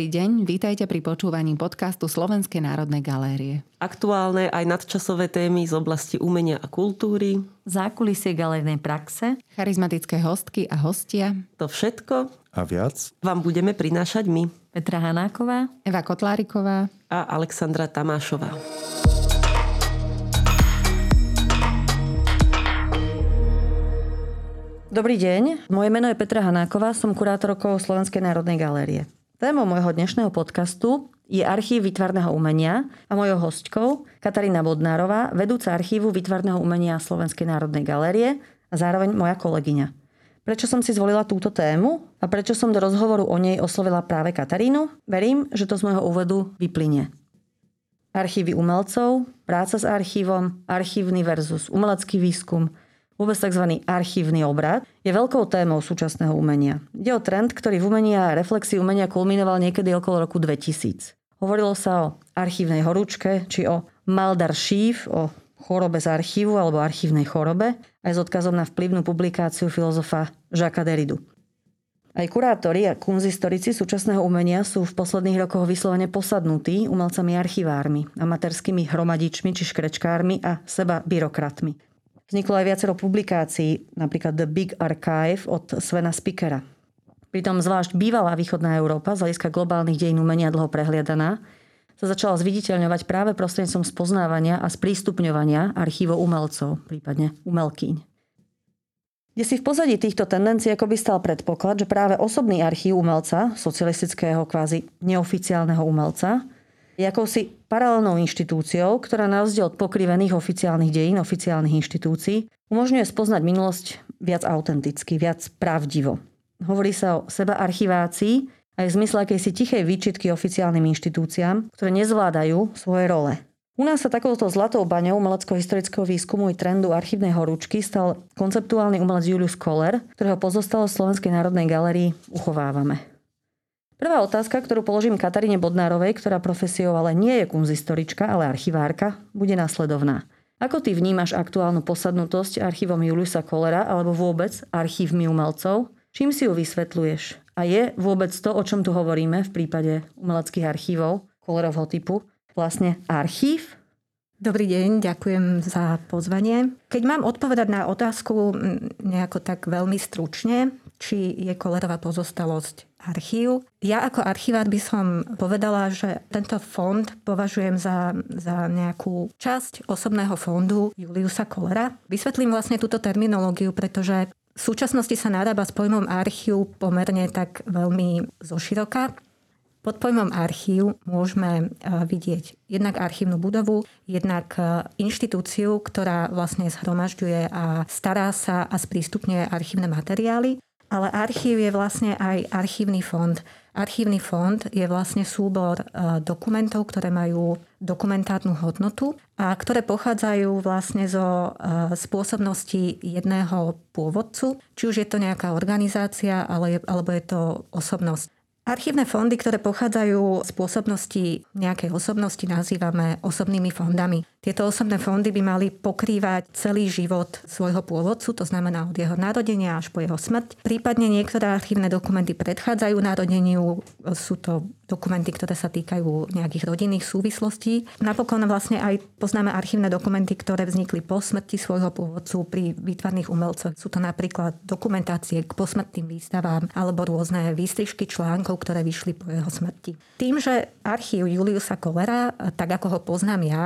Dobrý deň, vítajte pri počúvaní podcastu Slovenskej národnej galérie. Aktuálne aj nadčasové témy z oblasti umenia a kultúry. Zákulisie galernej praxe. Charizmatické hostky a hostia. To všetko a viac vám budeme prinášať my. Petra Hanáková. Eva Kotláriková. A Alexandra Tamášová. Dobrý deň, moje meno je Petra Hanáková, som kurátorkou Slovenskej národnej galérie. Témou môjho dnešného podcastu je archív výtvarného umenia a mojou hostkou Katarína Bodnárová, vedúca archívu výtvarného umenia Slovenskej národnej galérie a zároveň moja kolegyňa. Prečo som si zvolila túto tému a prečo som do rozhovoru o nej oslovila práve Katarínu? Verím, že to z môjho úvodu vyplynie. Archívy umelcov, práca s archívom, archívny versus umelecký výskum – vôbec tzv. archívny obrad, je veľkou témou súčasného umenia. Ide o trend, ktorý v umení a reflexii umenia kulminoval niekedy okolo roku 2000. Hovorilo sa o archívnej horúčke, či o Maldar Schief, o chorobe z archívu alebo archívnej chorobe, aj s odkazom na vplyvnú publikáciu filozofa Jacques Derridu. Aj kurátori a kunzistorici súčasného umenia sú v posledných rokoch vyslovene posadnutí umelcami archivármi, amatérskými hromadičmi či škrečkármi a seba byrokratmi. Vzniklo aj viacero publikácií, napríklad The Big Archive od Svena Spikera. Pritom zvlášť bývalá východná Európa, z hľadiska globálnych dejín umenia dlho prehliadaná, sa začala zviditeľňovať práve prostredníctvom spoznávania a sprístupňovania archívov umelcov, prípadne umelkyň. Kde si v pozadí týchto tendencií ako by stal predpoklad, že práve osobný archív umelca, socialistického kvázi neoficiálneho umelca, je akousi paralelnou inštitúciou, ktorá na rozdiel od pokrivených oficiálnych dejín, oficiálnych inštitúcií, umožňuje spoznať minulosť viac autenticky, viac pravdivo. Hovorí sa o seba archivácii aj v zmysle akejsi tichej výčitky oficiálnym inštitúciám, ktoré nezvládajú svoje role. U nás sa takouto zlatou baňou umelecko-historického výskumu i trendu archívnej horúčky stal konceptuálny umelec Julius Koller, ktorého pozostalo v Slovenskej národnej galerii uchovávame. Prvá otázka, ktorú položím Kataríne Bodnárovej, ktorá profesiou ale nie je kunzistorička, ale archivárka, bude následovná. Ako ty vnímaš aktuálnu posadnutosť archívom Juliusa Kolera alebo vôbec archívmi umelcov? Čím si ju vysvetľuješ? A je vôbec to, o čom tu hovoríme v prípade umeleckých archívov Kolerovho typu, vlastne archív? Dobrý deň, ďakujem za pozvanie. Keď mám odpovedať na otázku nejako tak veľmi stručne, či je kolerová pozostalosť archív. Ja ako archivár by som povedala, že tento fond považujem za, za nejakú časť osobného fondu Juliusa Kolera. Vysvetlím vlastne túto terminológiu, pretože v súčasnosti sa narába s pojmom archív pomerne tak veľmi zoširoka. Pod pojmom archív môžeme e, vidieť jednak archívnu budovu, jednak e, inštitúciu, ktorá vlastne zhromažďuje a stará sa a sprístupňuje archívne materiály ale archív je vlastne aj archívny fond. Archívny fond je vlastne súbor e, dokumentov, ktoré majú dokumentárnu hodnotu a ktoré pochádzajú vlastne zo e, spôsobnosti jedného pôvodcu, či už je to nejaká organizácia alebo je to osobnosť. Archívne fondy, ktoré pochádzajú z pôsobnosti nejakej osobnosti, nazývame osobnými fondami. Tieto osobné fondy by mali pokrývať celý život svojho pôvodcu, to znamená od jeho narodenia až po jeho smrť. Prípadne niektoré archívne dokumenty predchádzajú narodeniu, sú to dokumenty, ktoré sa týkajú nejakých rodinných súvislostí. Napokon vlastne aj poznáme archívne dokumenty, ktoré vznikli po smrti svojho pôvodcu pri výtvarných umelcoch. Sú to napríklad dokumentácie k posmrtným výstavám alebo rôzne výstrižky článkov, ktoré vyšli po jeho smrti. Tým, že archív Juliusa Kolera, tak ako ho poznám ja,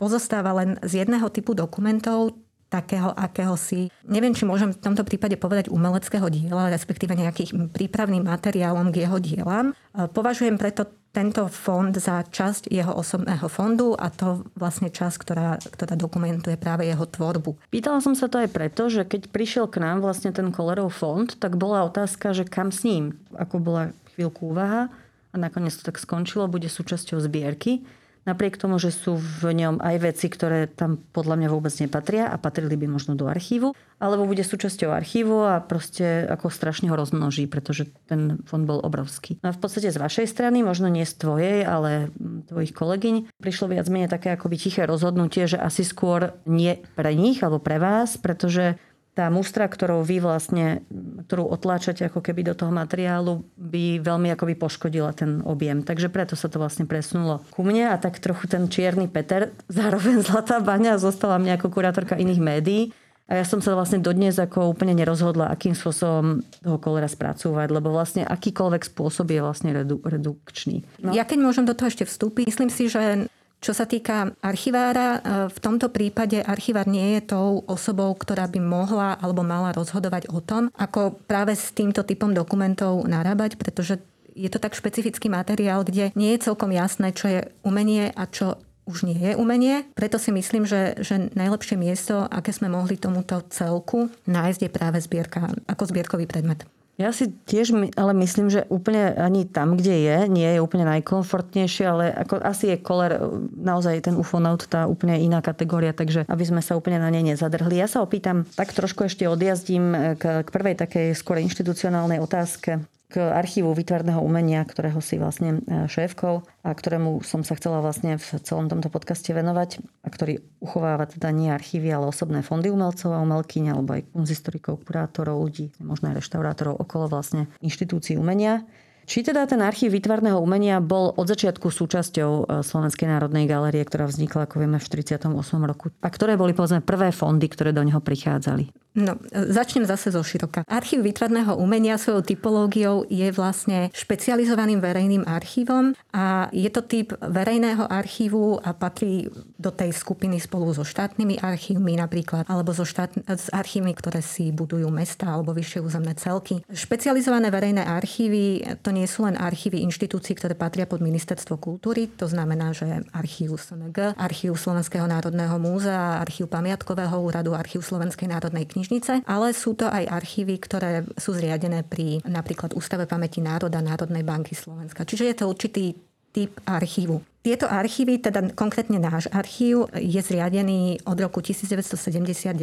pozostáva len z jedného typu dokumentov, takého akéhosi, neviem, či môžem v tomto prípade povedať umeleckého diela, respektíve nejakých prípravným materiálom k jeho dielam. E, považujem preto tento fond za časť jeho osobného fondu a to vlastne časť, ktorá, ktorá dokumentuje práve jeho tvorbu. Pýtala som sa to aj preto, že keď prišiel k nám vlastne ten Kolerov fond, tak bola otázka, že kam s ním, ako bola chvíľku úvaha a nakoniec to tak skončilo, bude súčasťou zbierky. Napriek tomu, že sú v ňom aj veci, ktoré tam podľa mňa vôbec nepatria a patrili by možno do archívu, alebo bude súčasťou archívu a proste ako strašne ho rozmnoží, pretože ten fond bol obrovský. A v podstate z vašej strany, možno nie z tvojej, ale tvojich kolegyň, prišlo viac menej také akoby tiché rozhodnutie, že asi skôr nie pre nich alebo pre vás, pretože tá mustra, ktorou vy vlastne, ktorú otláčate ako keby do toho materiálu, by veľmi akoby poškodila ten objem. Takže preto sa to vlastne presunulo ku mne a tak trochu ten čierny Peter, zároveň Zlatá baňa, zostala mne ako kurátorka iných médií. A ja som sa vlastne dodnes ako úplne nerozhodla, akým spôsobom toho kolera spracúvať, lebo vlastne akýkoľvek spôsob je vlastne redu, redukčný. No. Ja keď môžem do toho ešte vstúpiť, myslím si, že čo sa týka archivára, e, v tomto prípade archivár nie je tou osobou, ktorá by mohla alebo mala rozhodovať o tom, ako práve s týmto typom dokumentov narábať, pretože je to tak špecifický materiál, kde nie je celkom jasné, čo je umenie a čo už nie je umenie. Preto si myslím, že, že najlepšie miesto, aké sme mohli tomuto celku nájsť, je práve zbierka ako zbierkový predmet. Ja si tiež ale myslím, že úplne ani tam, kde je, nie je úplne najkomfortnejšie, ale ako asi je koler, naozaj ten ufonaut, tá úplne iná kategória, takže aby sme sa úplne na nej nezadrhli. Ja sa opýtam, tak trošku ešte odjazdím k, k prvej takej skôr inštitucionálnej otázke k archívu výtvarného umenia, ktorého si vlastne e, šéfkou a ktorému som sa chcela vlastne v celom tomto podcaste venovať a ktorý uchováva teda nie archívy, ale osobné fondy umelcov a umelkyň alebo aj kunzistorikov, kurátorov, ľudí, možno aj reštaurátorov okolo vlastne inštitúcií umenia. Či teda ten archív výtvarného umenia bol od začiatku súčasťou e, Slovenskej národnej galérie, ktorá vznikla, ako vieme, v 48. roku. A ktoré boli, povedzme, prvé fondy, ktoré do neho prichádzali? No, začnem zase zo široka. Archív výtvarného umenia svojou typológiou je vlastne špecializovaným verejným archívom a je to typ verejného archívu a patrí do tej skupiny spolu so štátnymi archívmi napríklad, alebo so štát, s archívmi, ktoré si budujú mesta alebo vyššie územné celky. Špecializované verejné archívy to nie sú len archívy inštitúcií, ktoré patria pod ministerstvo kultúry, to znamená, že archív SNG, archív Slovenského národného múzea, archív Pamiatkového úradu, archív Slovenskej národnej knižnice, ale sú to aj archívy, ktoré sú zriadené pri napríklad Ústave pamäti národa Národnej banky Slovenska. Čiže je to určitý typ archívu. Tieto archívy, teda konkrétne náš archív, je zriadený od roku 1979.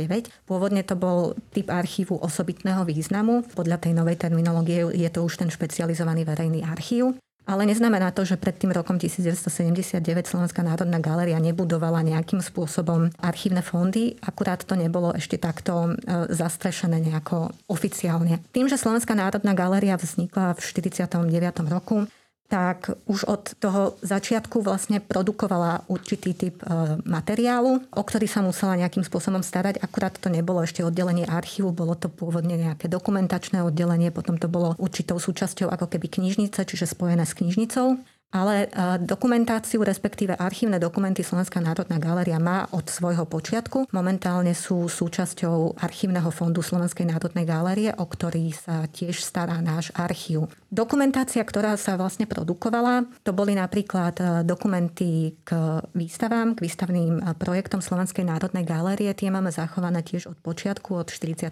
Pôvodne to bol typ archívu osobitného významu. Podľa tej novej terminológie je to už ten špecializovaný verejný archív. Ale neznamená to, že pred tým rokom 1979 Slovenská národná galéria nebudovala nejakým spôsobom archívne fondy, akurát to nebolo ešte takto e, zastrešené nejako oficiálne. Tým, že Slovenská národná galéria vznikla v 49. roku, tak už od toho začiatku vlastne produkovala určitý typ e, materiálu, o ktorý sa musela nejakým spôsobom starať. Akurát to nebolo ešte oddelenie archívu, bolo to pôvodne nejaké dokumentačné oddelenie, potom to bolo určitou súčasťou ako keby knižnice, čiže spojené s knižnicou. Ale e, dokumentáciu, respektíve archívne dokumenty Slovenská národná galéria má od svojho počiatku. Momentálne sú súčasťou archívneho fondu Slovenskej národnej galérie, o ktorý sa tiež stará náš archív. Dokumentácia, ktorá sa vlastne produkovala, to boli napríklad e, dokumenty k výstavám, k výstavným e, projektom Slovenskej národnej galérie. Tie máme zachované tiež od počiatku, od 49.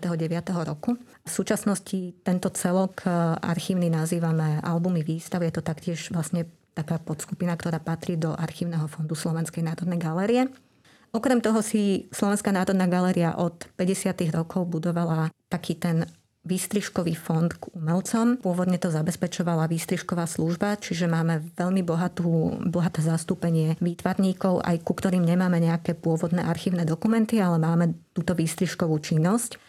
roku. V súčasnosti tento celok archívny nazývame albumy výstav. Je to taktiež vlastne taká podskupina, ktorá patrí do archívneho fondu Slovenskej národnej galérie. Okrem toho si Slovenská národná galéria od 50. rokov budovala taký ten výstrižkový fond k umelcom. Pôvodne to zabezpečovala výstrižková služba, čiže máme veľmi bohatú, bohaté zastúpenie výtvarníkov, aj ku ktorým nemáme nejaké pôvodné archívne dokumenty, ale máme túto výstrižkovú činnosť.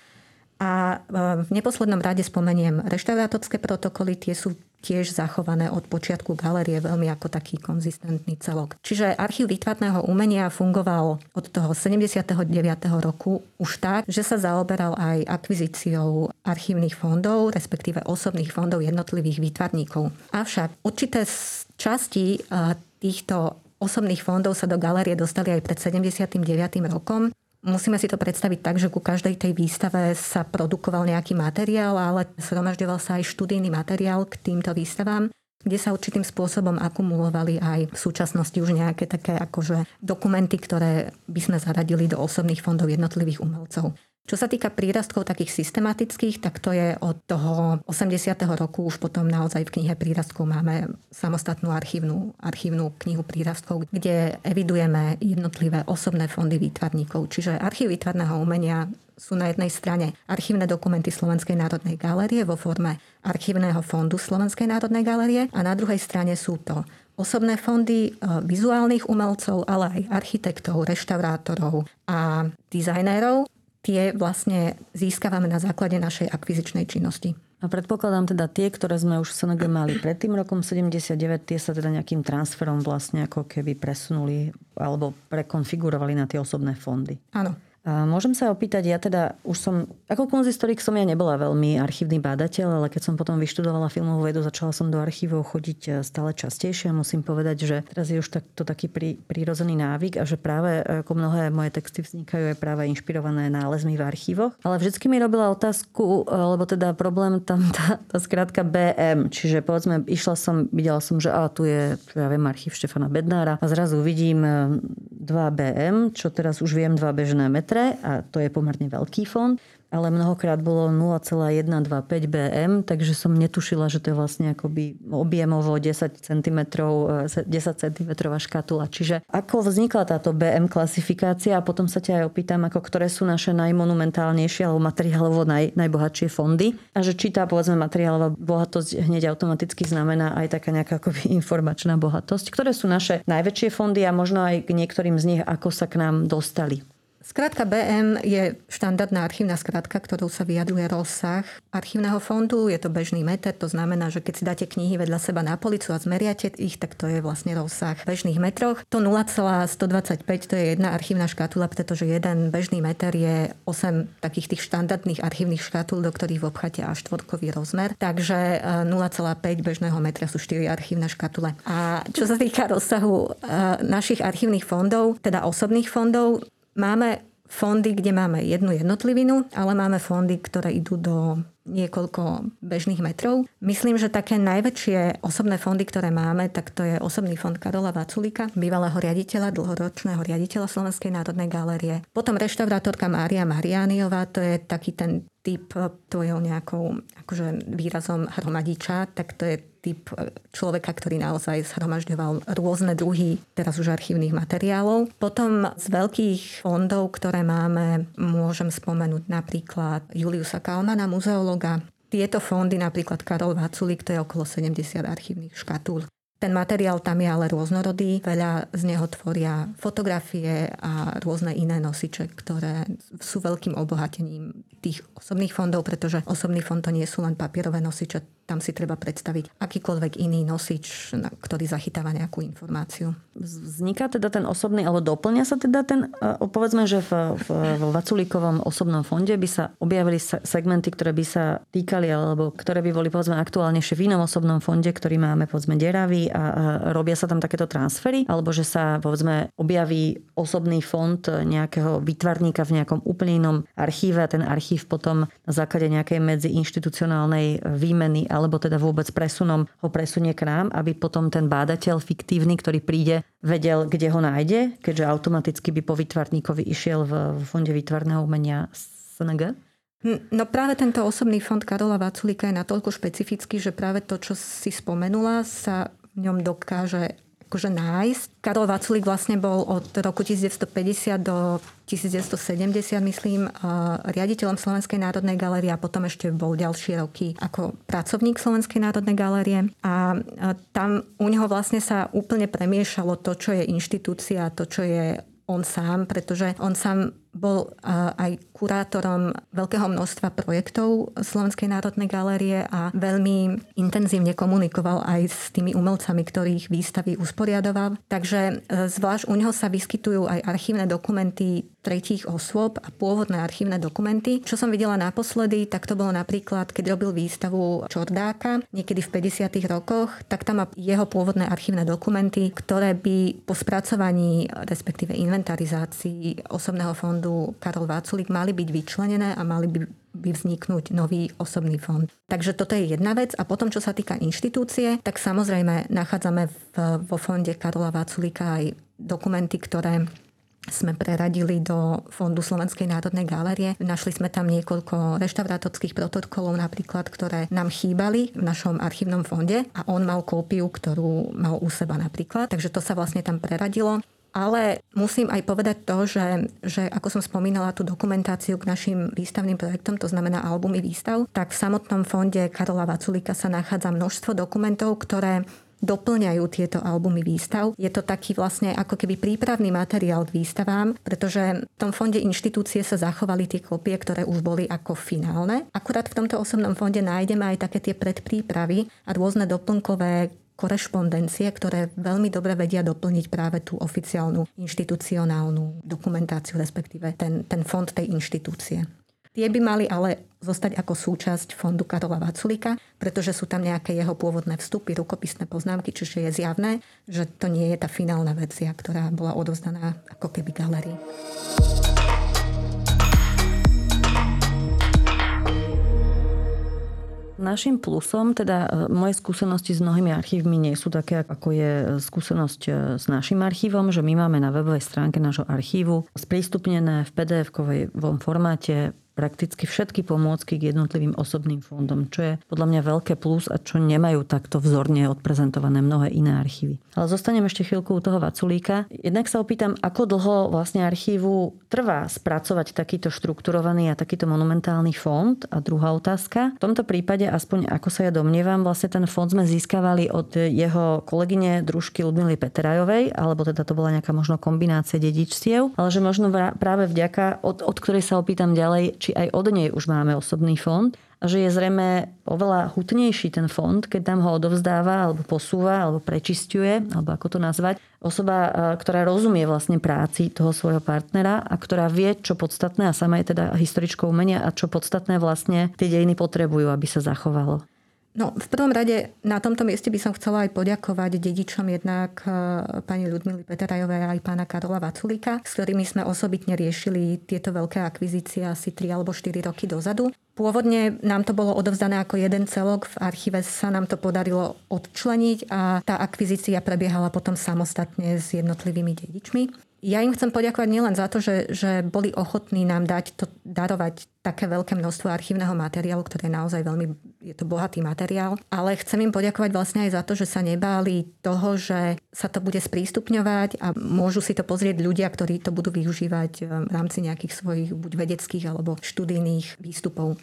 A e, v neposlednom rade spomeniem reštaurátorské protokoly, tie sú tiež zachované od počiatku galerie veľmi ako taký konzistentný celok. Čiže archív výtvarného umenia fungoval od toho 79. roku už tak, že sa zaoberal aj akvizíciou archívnych fondov, respektíve osobných fondov jednotlivých výtvarníkov. Avšak určité časti týchto osobných fondov sa do galerie dostali aj pred 79. rokom Musíme si to predstaviť tak, že ku každej tej výstave sa produkoval nejaký materiál, ale zhromažďoval sa aj študijný materiál k týmto výstavám kde sa určitým spôsobom akumulovali aj v súčasnosti už nejaké také akože dokumenty, ktoré by sme zaradili do osobných fondov jednotlivých umelcov. Čo sa týka prírastkov takých systematických, tak to je od toho 80. roku už potom naozaj v knihe prírastkov máme samostatnú archívnu, archívnu knihu prírastkov, kde evidujeme jednotlivé osobné fondy výtvarníkov. Čiže archív výtvarného umenia sú na jednej strane archívne dokumenty Slovenskej národnej galérie vo forme archívneho fondu Slovenskej národnej galérie a na druhej strane sú to osobné fondy e, vizuálnych umelcov, ale aj architektov, reštaurátorov a dizajnérov, tie vlastne získavame na základe našej akvizičnej činnosti. A predpokladám teda tie, ktoré sme už v SNG mali pred tým rokom 79, tie sa teda nejakým transferom vlastne ako keby presunuli alebo prekonfigurovali na tie osobné fondy. Áno. Môžem sa opýtať, ja teda už som, ako konzistorik som ja nebola veľmi archívny bádateľ, ale keď som potom vyštudovala filmovú vedu, začala som do archívov chodiť e, stále častejšie a musím povedať, že teraz je už tak, to taký prí, prírodzený návyk a že práve e, ako mnohé moje texty vznikajú aj práve inšpirované nálezmi v archívoch. Ale vždycky mi robila otázku, e, lebo teda problém tam tá, tá skrátka BM, čiže povedzme, išla som, videla som, že a tu je, ja viem, archív Štefana Bednára a zrazu vidím 2 BM, čo teraz už viem 2 bežné metre metre a to je pomerne veľký fond ale mnohokrát bolo 0,125 bm, takže som netušila, že to je vlastne akoby objemovo 10 cm, 10 cm škatula. Čiže ako vznikla táto BM klasifikácia a potom sa ťa aj opýtam, ako ktoré sú naše najmonumentálnejšie alebo materiálovo naj, najbohatšie fondy a že či tá povedzme materiálová bohatosť hneď automaticky znamená aj taká nejaká akoby informačná bohatosť. Ktoré sú naše najväčšie fondy a možno aj k niektorým z nich, ako sa k nám dostali? Skrátka BM je štandardná archívna skratka, ktorou sa vyjadruje rozsah archívneho fondu. Je to bežný meter, to znamená, že keď si dáte knihy vedľa seba na policu a zmeriate ich, tak to je vlastne rozsah v bežných metroch. To 0,125 to je jedna archívna škatula, pretože jeden bežný meter je 8 takých tých štandardných archívnych škatul, do ktorých obcháte až štvorkový rozmer. Takže 0,5 e, bežného metra sú 4 archívne škatule. A čo sa týka rozsahu e, našich archívnych fondov, teda osobných fondov, Máme fondy, kde máme jednu jednotlivinu, ale máme fondy, ktoré idú do niekoľko bežných metrov. Myslím, že také najväčšie osobné fondy, ktoré máme, tak to je osobný fond Karola Vaculika, bývalého riaditeľa, dlhoročného riaditeľa Slovenskej národnej galérie. Potom reštaurátorka Mária Mariániová, to je taký ten typ tvojou nejakou akože výrazom hromadiča, tak to je typ človeka, ktorý naozaj zhromažďoval rôzne druhy teraz už archívnych materiálov. Potom z veľkých fondov, ktoré máme, môžem spomenúť napríklad Juliusa Kalmana, muzeologa. Tieto fondy, napríklad Karol Vaculík, to je okolo 70 archívnych škatúl. Ten materiál tam je ale rôznorodý, veľa z neho tvoria fotografie a rôzne iné nosiče, ktoré sú veľkým obohatením tých osobných fondov, pretože osobný fond to nie sú len papierové nosiče, tam si treba predstaviť akýkoľvek iný nosič, ktorý zachytáva nejakú informáciu. Vzniká teda ten osobný, alebo doplňa sa teda ten, povedzme, že v, v, v Vaculíkovom osobnom fonde by sa objavili segmenty, ktoré by sa týkali, alebo ktoré by boli povedzme aktuálnejšie v inom osobnom fonde, ktorý máme povedzme deravý a, robia sa tam takéto transfery, alebo že sa povedzme objaví osobný fond nejakého vytvarníka v nejakom úplne inom archíve a ten archív potom na základe nejakej medziinstitucionálnej výmeny alebo teda vôbec presunom ho presunie k nám, aby potom ten bádateľ fiktívny, ktorý príde, vedel, kde ho nájde, keďže automaticky by po vytvarníkovi išiel v Fonde výtvarného umenia SNG? Hm, no práve tento osobný fond Karola Vaculika je natoľko špecifický, že práve to, čo si spomenula, sa ňom dokáže akože nájsť. Karol Vaculík vlastne bol od roku 1950 do 1970, myslím, riaditeľom Slovenskej národnej galérie a potom ešte bol ďalšie roky ako pracovník Slovenskej národnej galérie. A tam u neho vlastne sa úplne premiešalo to, čo je inštitúcia, to, čo je on sám, pretože on sám bol aj kurátorom veľkého množstva projektov Slovenskej národnej galérie a veľmi intenzívne komunikoval aj s tými umelcami, ktorých výstavy usporiadoval. Takže e, zvlášť u neho sa vyskytujú aj archívne dokumenty tretích osôb a pôvodné archívne dokumenty. Čo som videla naposledy, tak to bolo napríklad, keď robil výstavu Čordáka, niekedy v 50. rokoch, tak tam má jeho pôvodné archívne dokumenty, ktoré by po spracovaní, respektíve inventarizácii osobného fondu fondu Karol Váculík mali byť vyčlenené a mali by by vzniknúť nový osobný fond. Takže toto je jedna vec. A potom, čo sa týka inštitúcie, tak samozrejme nachádzame v, vo fonde Karola Váculíka aj dokumenty, ktoré sme preradili do Fondu Slovenskej národnej galérie. Našli sme tam niekoľko reštaurátorských protokolov napríklad, ktoré nám chýbali v našom archívnom fonde a on mal kópiu, ktorú mal u seba napríklad. Takže to sa vlastne tam preradilo. Ale musím aj povedať to, že, že ako som spomínala tú dokumentáciu k našim výstavným projektom, to znamená albumy výstav, tak v samotnom fonde Karola Vaculika sa nachádza množstvo dokumentov, ktoré doplňajú tieto albumy výstav. Je to taký vlastne ako keby prípravný materiál k výstavám, pretože v tom fonde inštitúcie sa zachovali tie kopie, ktoré už boli ako finálne. Akurát v tomto osobnom fonde nájdeme aj také tie predprípravy a rôzne doplnkové korešpondencie, ktoré veľmi dobre vedia doplniť práve tú oficiálnu inštitucionálnu dokumentáciu, respektíve ten, ten fond tej inštitúcie. Tie by mali ale zostať ako súčasť fondu Karola Vaculika, pretože sú tam nejaké jeho pôvodné vstupy, rukopisné poznámky, čiže je zjavné, že to nie je tá finálna vecia, ktorá bola odovzdaná ako keby galerii. Našim plusom, teda e, moje skúsenosti s mnohými archívmi nie sú také, ako je skúsenosť e, s našim archívom, že my máme na webovej stránke nášho archívu sprístupnené v PDF-kovom formáte prakticky všetky pomôcky k jednotlivým osobným fondom, čo je podľa mňa veľké plus a čo nemajú takto vzorne odprezentované mnohé iné archívy. Ale zostanem ešte chvíľku u toho Vaculíka. Jednak sa opýtam, ako dlho vlastne archívu trvá spracovať takýto štrukturovaný a takýto monumentálny fond? A druhá otázka. V tomto prípade, aspoň ako sa ja domnievam, vlastne ten fond sme získavali od jeho kolegyne družky Ludmily Peterajovej, alebo teda to bola nejaká možno kombinácia dedičstiev, ale že možno práve vďaka, od, od ktorej sa opýtam ďalej, či aj od nej už máme osobný fond a že je zrejme oveľa hutnejší ten fond, keď tam ho odovzdáva alebo posúva alebo prečistuje, alebo ako to nazvať, osoba, e, ktorá rozumie vlastne práci toho svojho partnera a ktorá vie, čo podstatné a sama je teda historičkou umenia a čo podstatné vlastne tie dejiny potrebujú, aby sa zachovalo. No, v prvom rade na tomto mieste by som chcela aj poďakovať dedičom jednak e, pani Ľudmily Peterajovej a aj pána Karola Vaculika, s ktorými sme osobitne riešili tieto veľké akvizície asi 3 alebo 4 roky dozadu. Pôvodne nám to bolo odovzdané ako jeden celok, v archíve sa nám to podarilo odčleniť a tá akvizícia prebiehala potom samostatne s jednotlivými dedičmi. Ja im chcem poďakovať nielen za to, že, že boli ochotní nám dať to, darovať také veľké množstvo archívneho materiálu, ktoré je naozaj veľmi, je to bohatý materiál, ale chcem im poďakovať vlastne aj za to, že sa nebáli toho, že sa to bude sprístupňovať a môžu si to pozrieť ľudia, ktorí to budú využívať eh, v rámci nejakých svojich buď vedeckých alebo študijných výstupov.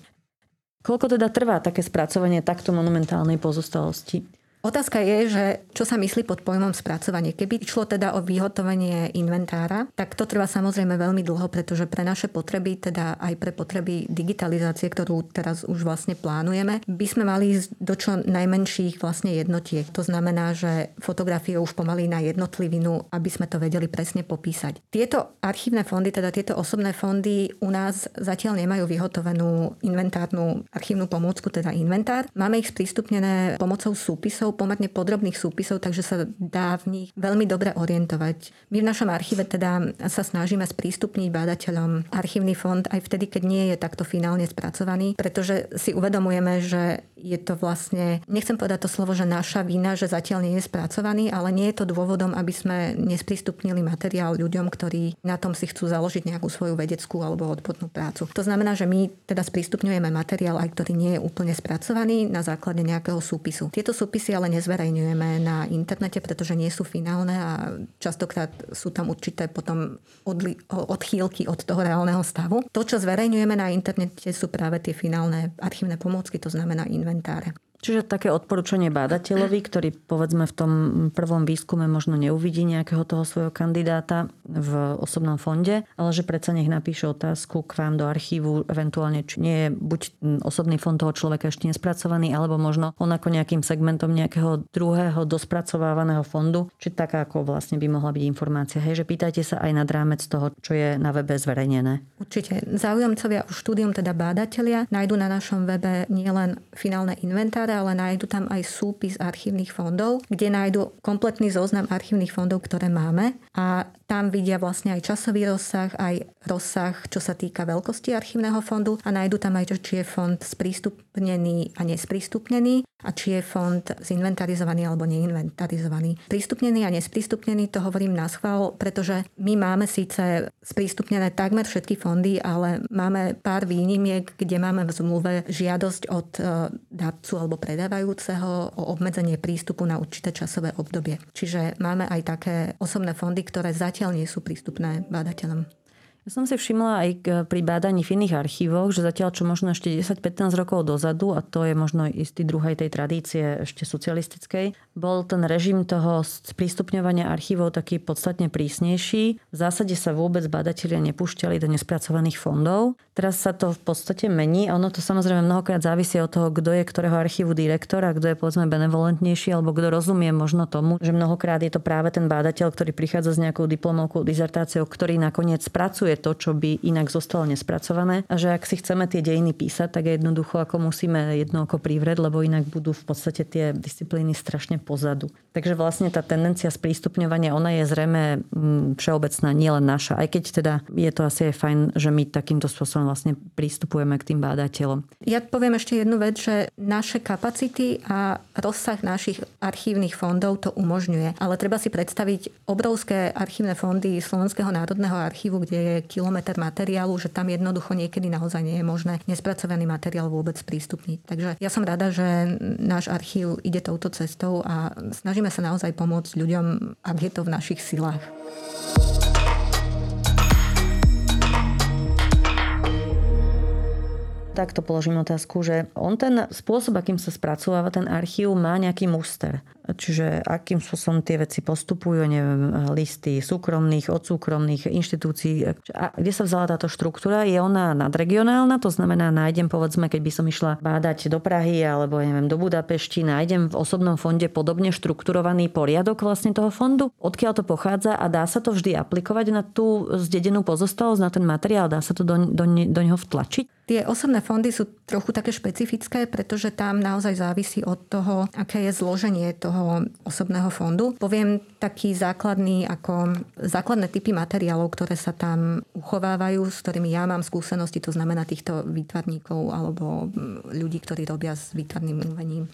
Koľko teda trvá také spracovanie takto monumentálnej pozostalosti? Otázka je, že čo sa myslí pod pojmom spracovanie. Keby išlo teda o vyhotovenie inventára, tak to trvá samozrejme veľmi dlho, pretože pre naše potreby, teda aj pre potreby digitalizácie, ktorú teraz už vlastne plánujeme, by sme mali ísť do čo najmenších vlastne jednotiek. To znamená, že fotografie už pomaly na jednotlivinu, aby sme to vedeli presne popísať. Tieto archívne fondy, teda tieto osobné fondy u nás zatiaľ nemajú vyhotovenú inventárnu archívnu pomôcku, teda inventár. Máme ich sprístupnené pomocou súpisov pomerne podrobných súpisov, takže sa dá v nich veľmi dobre orientovať. My v našom archíve teda sa snažíme sprístupniť bádateľom archívny fond aj vtedy, keď nie je takto finálne spracovaný, pretože si uvedomujeme, že je to vlastne, nechcem povedať to slovo, že naša vina, že zatiaľ nie je spracovaný, ale nie je to dôvodom, aby sme nesprístupnili materiál ľuďom, ktorí na tom si chcú založiť nejakú svoju vedeckú alebo odbornú prácu. To znamená, že my teda sprístupňujeme materiál, aj ktorý nie je úplne spracovaný na základe nejakého súpisu. Tieto súpisy ale nezverejňujeme na internete, pretože nie sú finálne a častokrát sú tam určité potom odli- odchýlky od toho reálneho stavu. To, čo zverejňujeme na internete, sú práve tie finálne archívne pomôcky, to znamená inventáre. Čiže také odporúčanie bádateľovi, ktorý povedzme v tom prvom výskume možno neuvidí nejakého toho svojho kandidáta v osobnom fonde, ale že predsa nech napíše otázku k vám do archívu, eventuálne či nie je buď osobný fond toho človeka ešte nespracovaný, alebo možno on ako nejakým segmentom nejakého druhého dospracovávaného fondu, či taká ako vlastne by mohla byť informácia. Hej, že pýtajte sa aj nad rámec toho, čo je na webe zverejnené. Určite. Záujemcovia o štúdium, teda bádatelia, nájdu na našom webe nielen finálne inventáre, základe, ale nájdu tam aj súpis archívnych fondov, kde nájdu kompletný zoznam archívnych fondov, ktoré máme. A tam vidia vlastne aj časový rozsah, aj rozsah, čo sa týka veľkosti archívneho fondu a nájdu tam aj, či je fond sprístupnený a nesprístupnený a či je fond zinventarizovaný alebo neinventarizovaný. Prístupnený a nesprístupnený to hovorím na schvál, pretože my máme síce sprístupnené takmer všetky fondy, ale máme pár výnimiek, kde máme v zmluve žiadosť od e, darcu alebo predávajúceho o obmedzenie prístupu na určité časové obdobie. Čiže máme aj také osobné fondy, ktoré zatiaľ nie sú prístupné bádateľom. Ja som si všimla aj pri bádaní v iných archívoch, že zatiaľ čo možno ešte 10-15 rokov dozadu, a to je možno istý druhej tej tradície ešte socialistickej, bol ten režim toho sprístupňovania archívov taký podstatne prísnejší. V zásade sa vôbec badatelia nepúšťali do nespracovaných fondov. Teraz sa to v podstate mení ono to samozrejme mnohokrát závisí od toho, kto je ktorého archívu direktor a kto je povedzme benevolentnejší alebo kto rozumie možno tomu, že mnohokrát je to práve ten bádateľ, ktorý prichádza s nejakou diplomovkou, dizertáciou, ktorý nakoniec pracuje to, čo by inak zostalo nespracované. A že ak si chceme tie dejiny písať, tak jednoducho ako musíme jedno oko privrieť, lebo inak budú v podstate tie disciplíny strašne pozadu. Takže vlastne tá tendencia sprístupňovania, ona je zrejme mm, všeobecná, nielen naša. Aj keď teda je to asi aj fajn, že my takýmto spôsobom vlastne prístupujeme k tým bádateľom. Ja poviem ešte jednu vec, že naše kapacity a rozsah našich archívnych fondov to umožňuje. Ale treba si predstaviť obrovské archívne fondy Slovenského národného archívu, kde je kilometr materiálu, že tam jednoducho niekedy naozaj nie je možné nespracovaný materiál vôbec prístupniť. Takže ja som rada, že náš archív ide touto cestou a snažíme sa naozaj pomôcť ľuďom, ak je to v našich silách. Takto položím otázku, že on ten spôsob, akým sa spracováva ten archív, má nejaký muster. Čiže akým spôsobom tie veci postupujú, neviem, listy súkromných, od súkromných inštitúcií. A kde sa vzala táto štruktúra? Je ona nadregionálna? To znamená, nájdem, povedzme, keď by som išla bádať do Prahy alebo neviem, do Budapešti, nájdem v osobnom fonde podobne štrukturovaný poriadok vlastne toho fondu? Odkiaľ to pochádza a dá sa to vždy aplikovať na tú zdedenú pozostalosť, na ten materiál? Dá sa to do, do, do neho vtlačiť? Tie osobné fondy sú trochu také špecifické, pretože tam naozaj závisí od toho, aké je zloženie toho osobného fondu. Poviem taký základný, ako základné typy materiálov, ktoré sa tam uchovávajú, s ktorými ja mám skúsenosti, to znamená týchto výtvarníkov alebo ľudí, ktorí robia s výtvarným umením.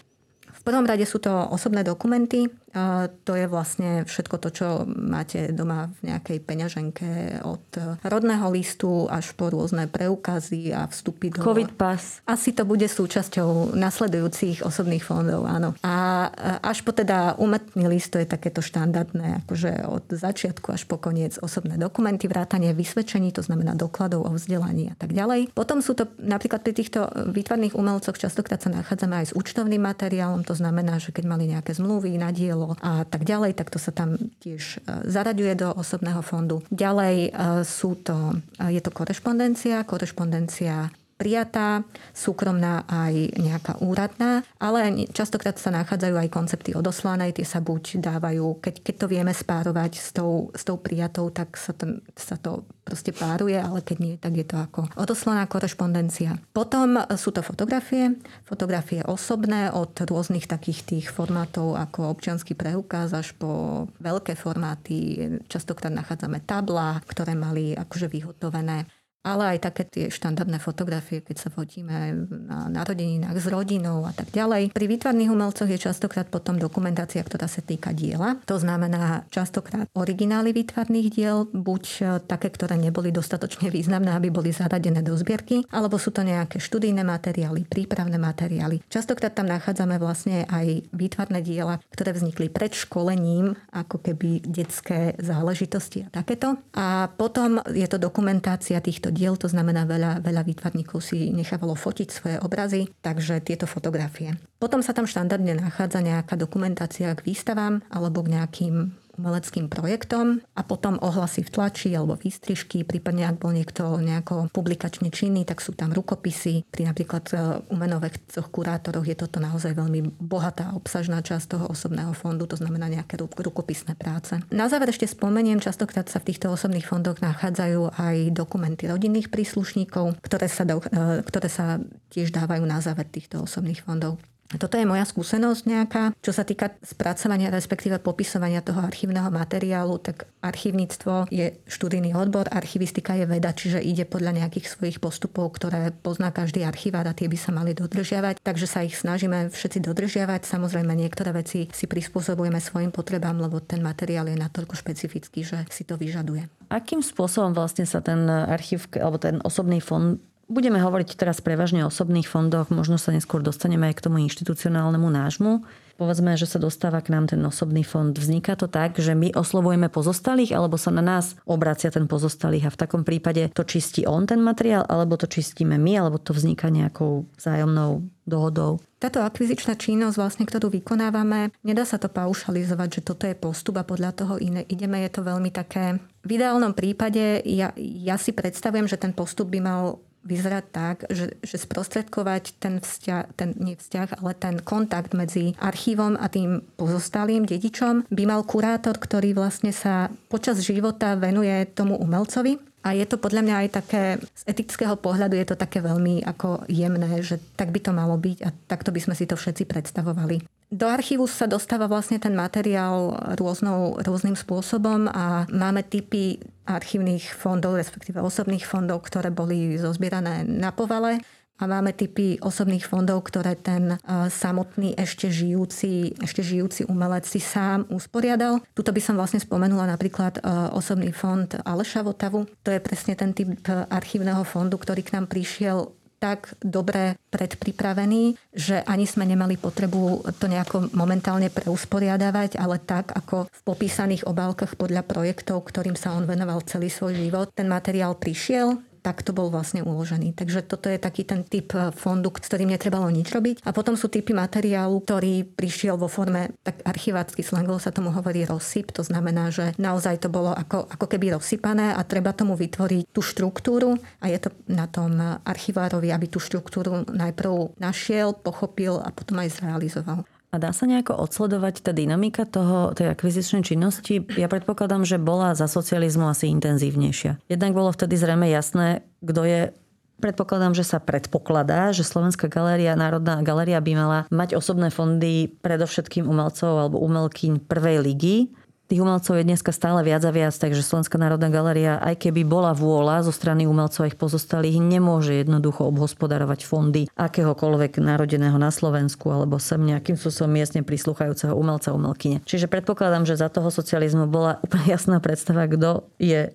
V prvom rade sú to osobné dokumenty. To je vlastne všetko to, čo máte doma v nejakej peňaženke od rodného listu až po rôzne preukazy a vstupy do... Covid pas. Asi to bude súčasťou nasledujúcich osobných fondov, áno. A až po teda umetný list, to je takéto štandardné, akože od začiatku až po koniec osobné dokumenty, vrátanie vysvedčení, to znamená dokladov o vzdelaní a tak ďalej. Potom sú to napríklad pri týchto výtvarných umelcoch častokrát sa nachádzame aj s účtovným materiálom, to znamená, že keď mali nejaké zmluvy na dielo a tak ďalej, tak to sa tam tiež e, zaraďuje do osobného fondu. Ďalej e, sú to, e, je to korešpondencia, korešpondencia prijatá, súkromná aj nejaká úradná, ale častokrát sa nachádzajú aj koncepty odoslanej, tie sa buď dávajú, keď, keď to vieme spárovať s tou, s tou prijatou, tak sa to, sa to proste páruje, ale keď nie, tak je to ako odoslaná korešpondencia. Potom sú to fotografie, fotografie osobné od rôznych takých tých formátov ako občianský preukaz až po veľké formáty. Častokrát nachádzame tabla, ktoré mali akože vyhotovené ale aj také tie štandardné fotografie, keď sa fotíme na narodeninách s rodinou a tak ďalej. Pri výtvarných umelcoch je častokrát potom dokumentácia, ktorá sa týka diela. To znamená častokrát originály výtvarných diel, buď také, ktoré neboli dostatočne významné, aby boli zaradené do zbierky, alebo sú to nejaké študijné materiály, prípravné materiály. Častokrát tam nachádzame vlastne aj výtvarné diela, ktoré vznikli pred školením, ako keby detské záležitosti a takéto. A potom je to dokumentácia týchto diel, to znamená veľa, veľa výtvarníkov si nechávalo fotiť svoje obrazy, takže tieto fotografie. Potom sa tam štandardne nachádza nejaká dokumentácia k výstavám alebo k nejakým umeleckým projektom a potom ohlasy v tlači alebo výstrižky, prípadne ak bol niekto nejako publikačne činný, tak sú tam rukopisy. Pri napríklad e, umenovekcoch, kurátoroch je toto naozaj veľmi bohatá obsažná časť toho osobného fondu, to znamená nejaké rukopisné práce. Na záver ešte spomeniem, častokrát sa v týchto osobných fondoch nachádzajú aj dokumenty rodinných príslušníkov, ktoré sa, do, e, ktoré sa tiež dávajú na záver týchto osobných fondov. Toto je moja skúsenosť nejaká. Čo sa týka spracovania, respektíve popisovania toho archívneho materiálu, tak archívnictvo je študijný odbor, archivistika je veda, čiže ide podľa nejakých svojich postupov, ktoré pozná každý archivár a tie by sa mali dodržiavať. Takže sa ich snažíme všetci dodržiavať. Samozrejme, niektoré veci si prispôsobujeme svojim potrebám, lebo ten materiál je natoľko špecifický, že si to vyžaduje. Akým spôsobom vlastne sa ten archív alebo ten osobný fond Budeme hovoriť teraz prevažne o osobných fondoch, možno sa neskôr dostaneme aj k tomu inštitucionálnemu nášmu. Povedzme, že sa dostáva k nám ten osobný fond. Vzniká to tak, že my oslovujeme pozostalých, alebo sa na nás obracia ten pozostalých a v takom prípade to čistí on ten materiál, alebo to čistíme my, alebo to vzniká nejakou vzájomnou dohodou. Táto akvizičná činnosť, vlastne, ktorú vykonávame, nedá sa to paušalizovať, že toto je postup a podľa toho iné ideme. Je to veľmi také... V ideálnom prípade ja, ja si predstavujem, že ten postup by mal vyzerať tak, že, že sprostredkovať ten vzťah, ten, nie vzťah, ale ten kontakt medzi archívom a tým pozostalým dedičom by mal kurátor, ktorý vlastne sa počas života venuje tomu umelcovi a je to podľa mňa aj také, z etického pohľadu je to také veľmi ako jemné, že tak by to malo byť a takto by sme si to všetci predstavovali. Do archívu sa dostáva vlastne ten materiál rôznou, rôznym spôsobom a máme typy archívnych fondov, respektíve osobných fondov, ktoré boli zozbierané na povale a máme typy osobných fondov, ktoré ten samotný ešte žijúci, ešte žijúci umelec si sám usporiadal. Tuto by som vlastne spomenula napríklad osobný fond Aleša Votavu. To je presne ten typ archívneho fondu, ktorý k nám prišiel tak dobre predpripravený, že ani sme nemali potrebu to nejako momentálne preusporiadavať, ale tak ako v popísaných obálkach podľa projektov, ktorým sa on venoval celý svoj život. Ten materiál prišiel, tak to bol vlastne uložený. Takže toto je taký ten typ e, fondu, s ktorým netrebalo nič robiť. A potom sú typy materiálu, ktorý prišiel vo forme, tak archivácky slangov sa tomu hovorí rozsyp, to znamená, že naozaj to bolo ako, ako keby rozsypané a treba tomu vytvoriť tú štruktúru a je to na tom archivárovi, aby tú štruktúru najprv našiel, pochopil a potom aj zrealizoval. A dá sa nejako odsledovať tá dynamika toho, tej akvizičnej činnosti? Ja predpokladám, že bola za socializmu asi intenzívnejšia. Jednak bolo vtedy zrejme jasné, kto je Predpokladám, že sa predpokladá, že Slovenská galéria, Národná galéria by mala mať osobné fondy predovšetkým umelcov alebo umelkyň prvej ligy Tých umelcov je dneska stále viac a viac, takže Slovenská národná galéria, aj keby bola vôľa zo strany umelcov ich pozostalých, nemôže jednoducho obhospodarovať fondy akéhokoľvek narodeného na Slovensku alebo sem nejakým spôsobom miestne prislúchajúceho umelca, umelkyne. Čiže predpokladám, že za toho socializmu bola úplne jasná predstava, kto je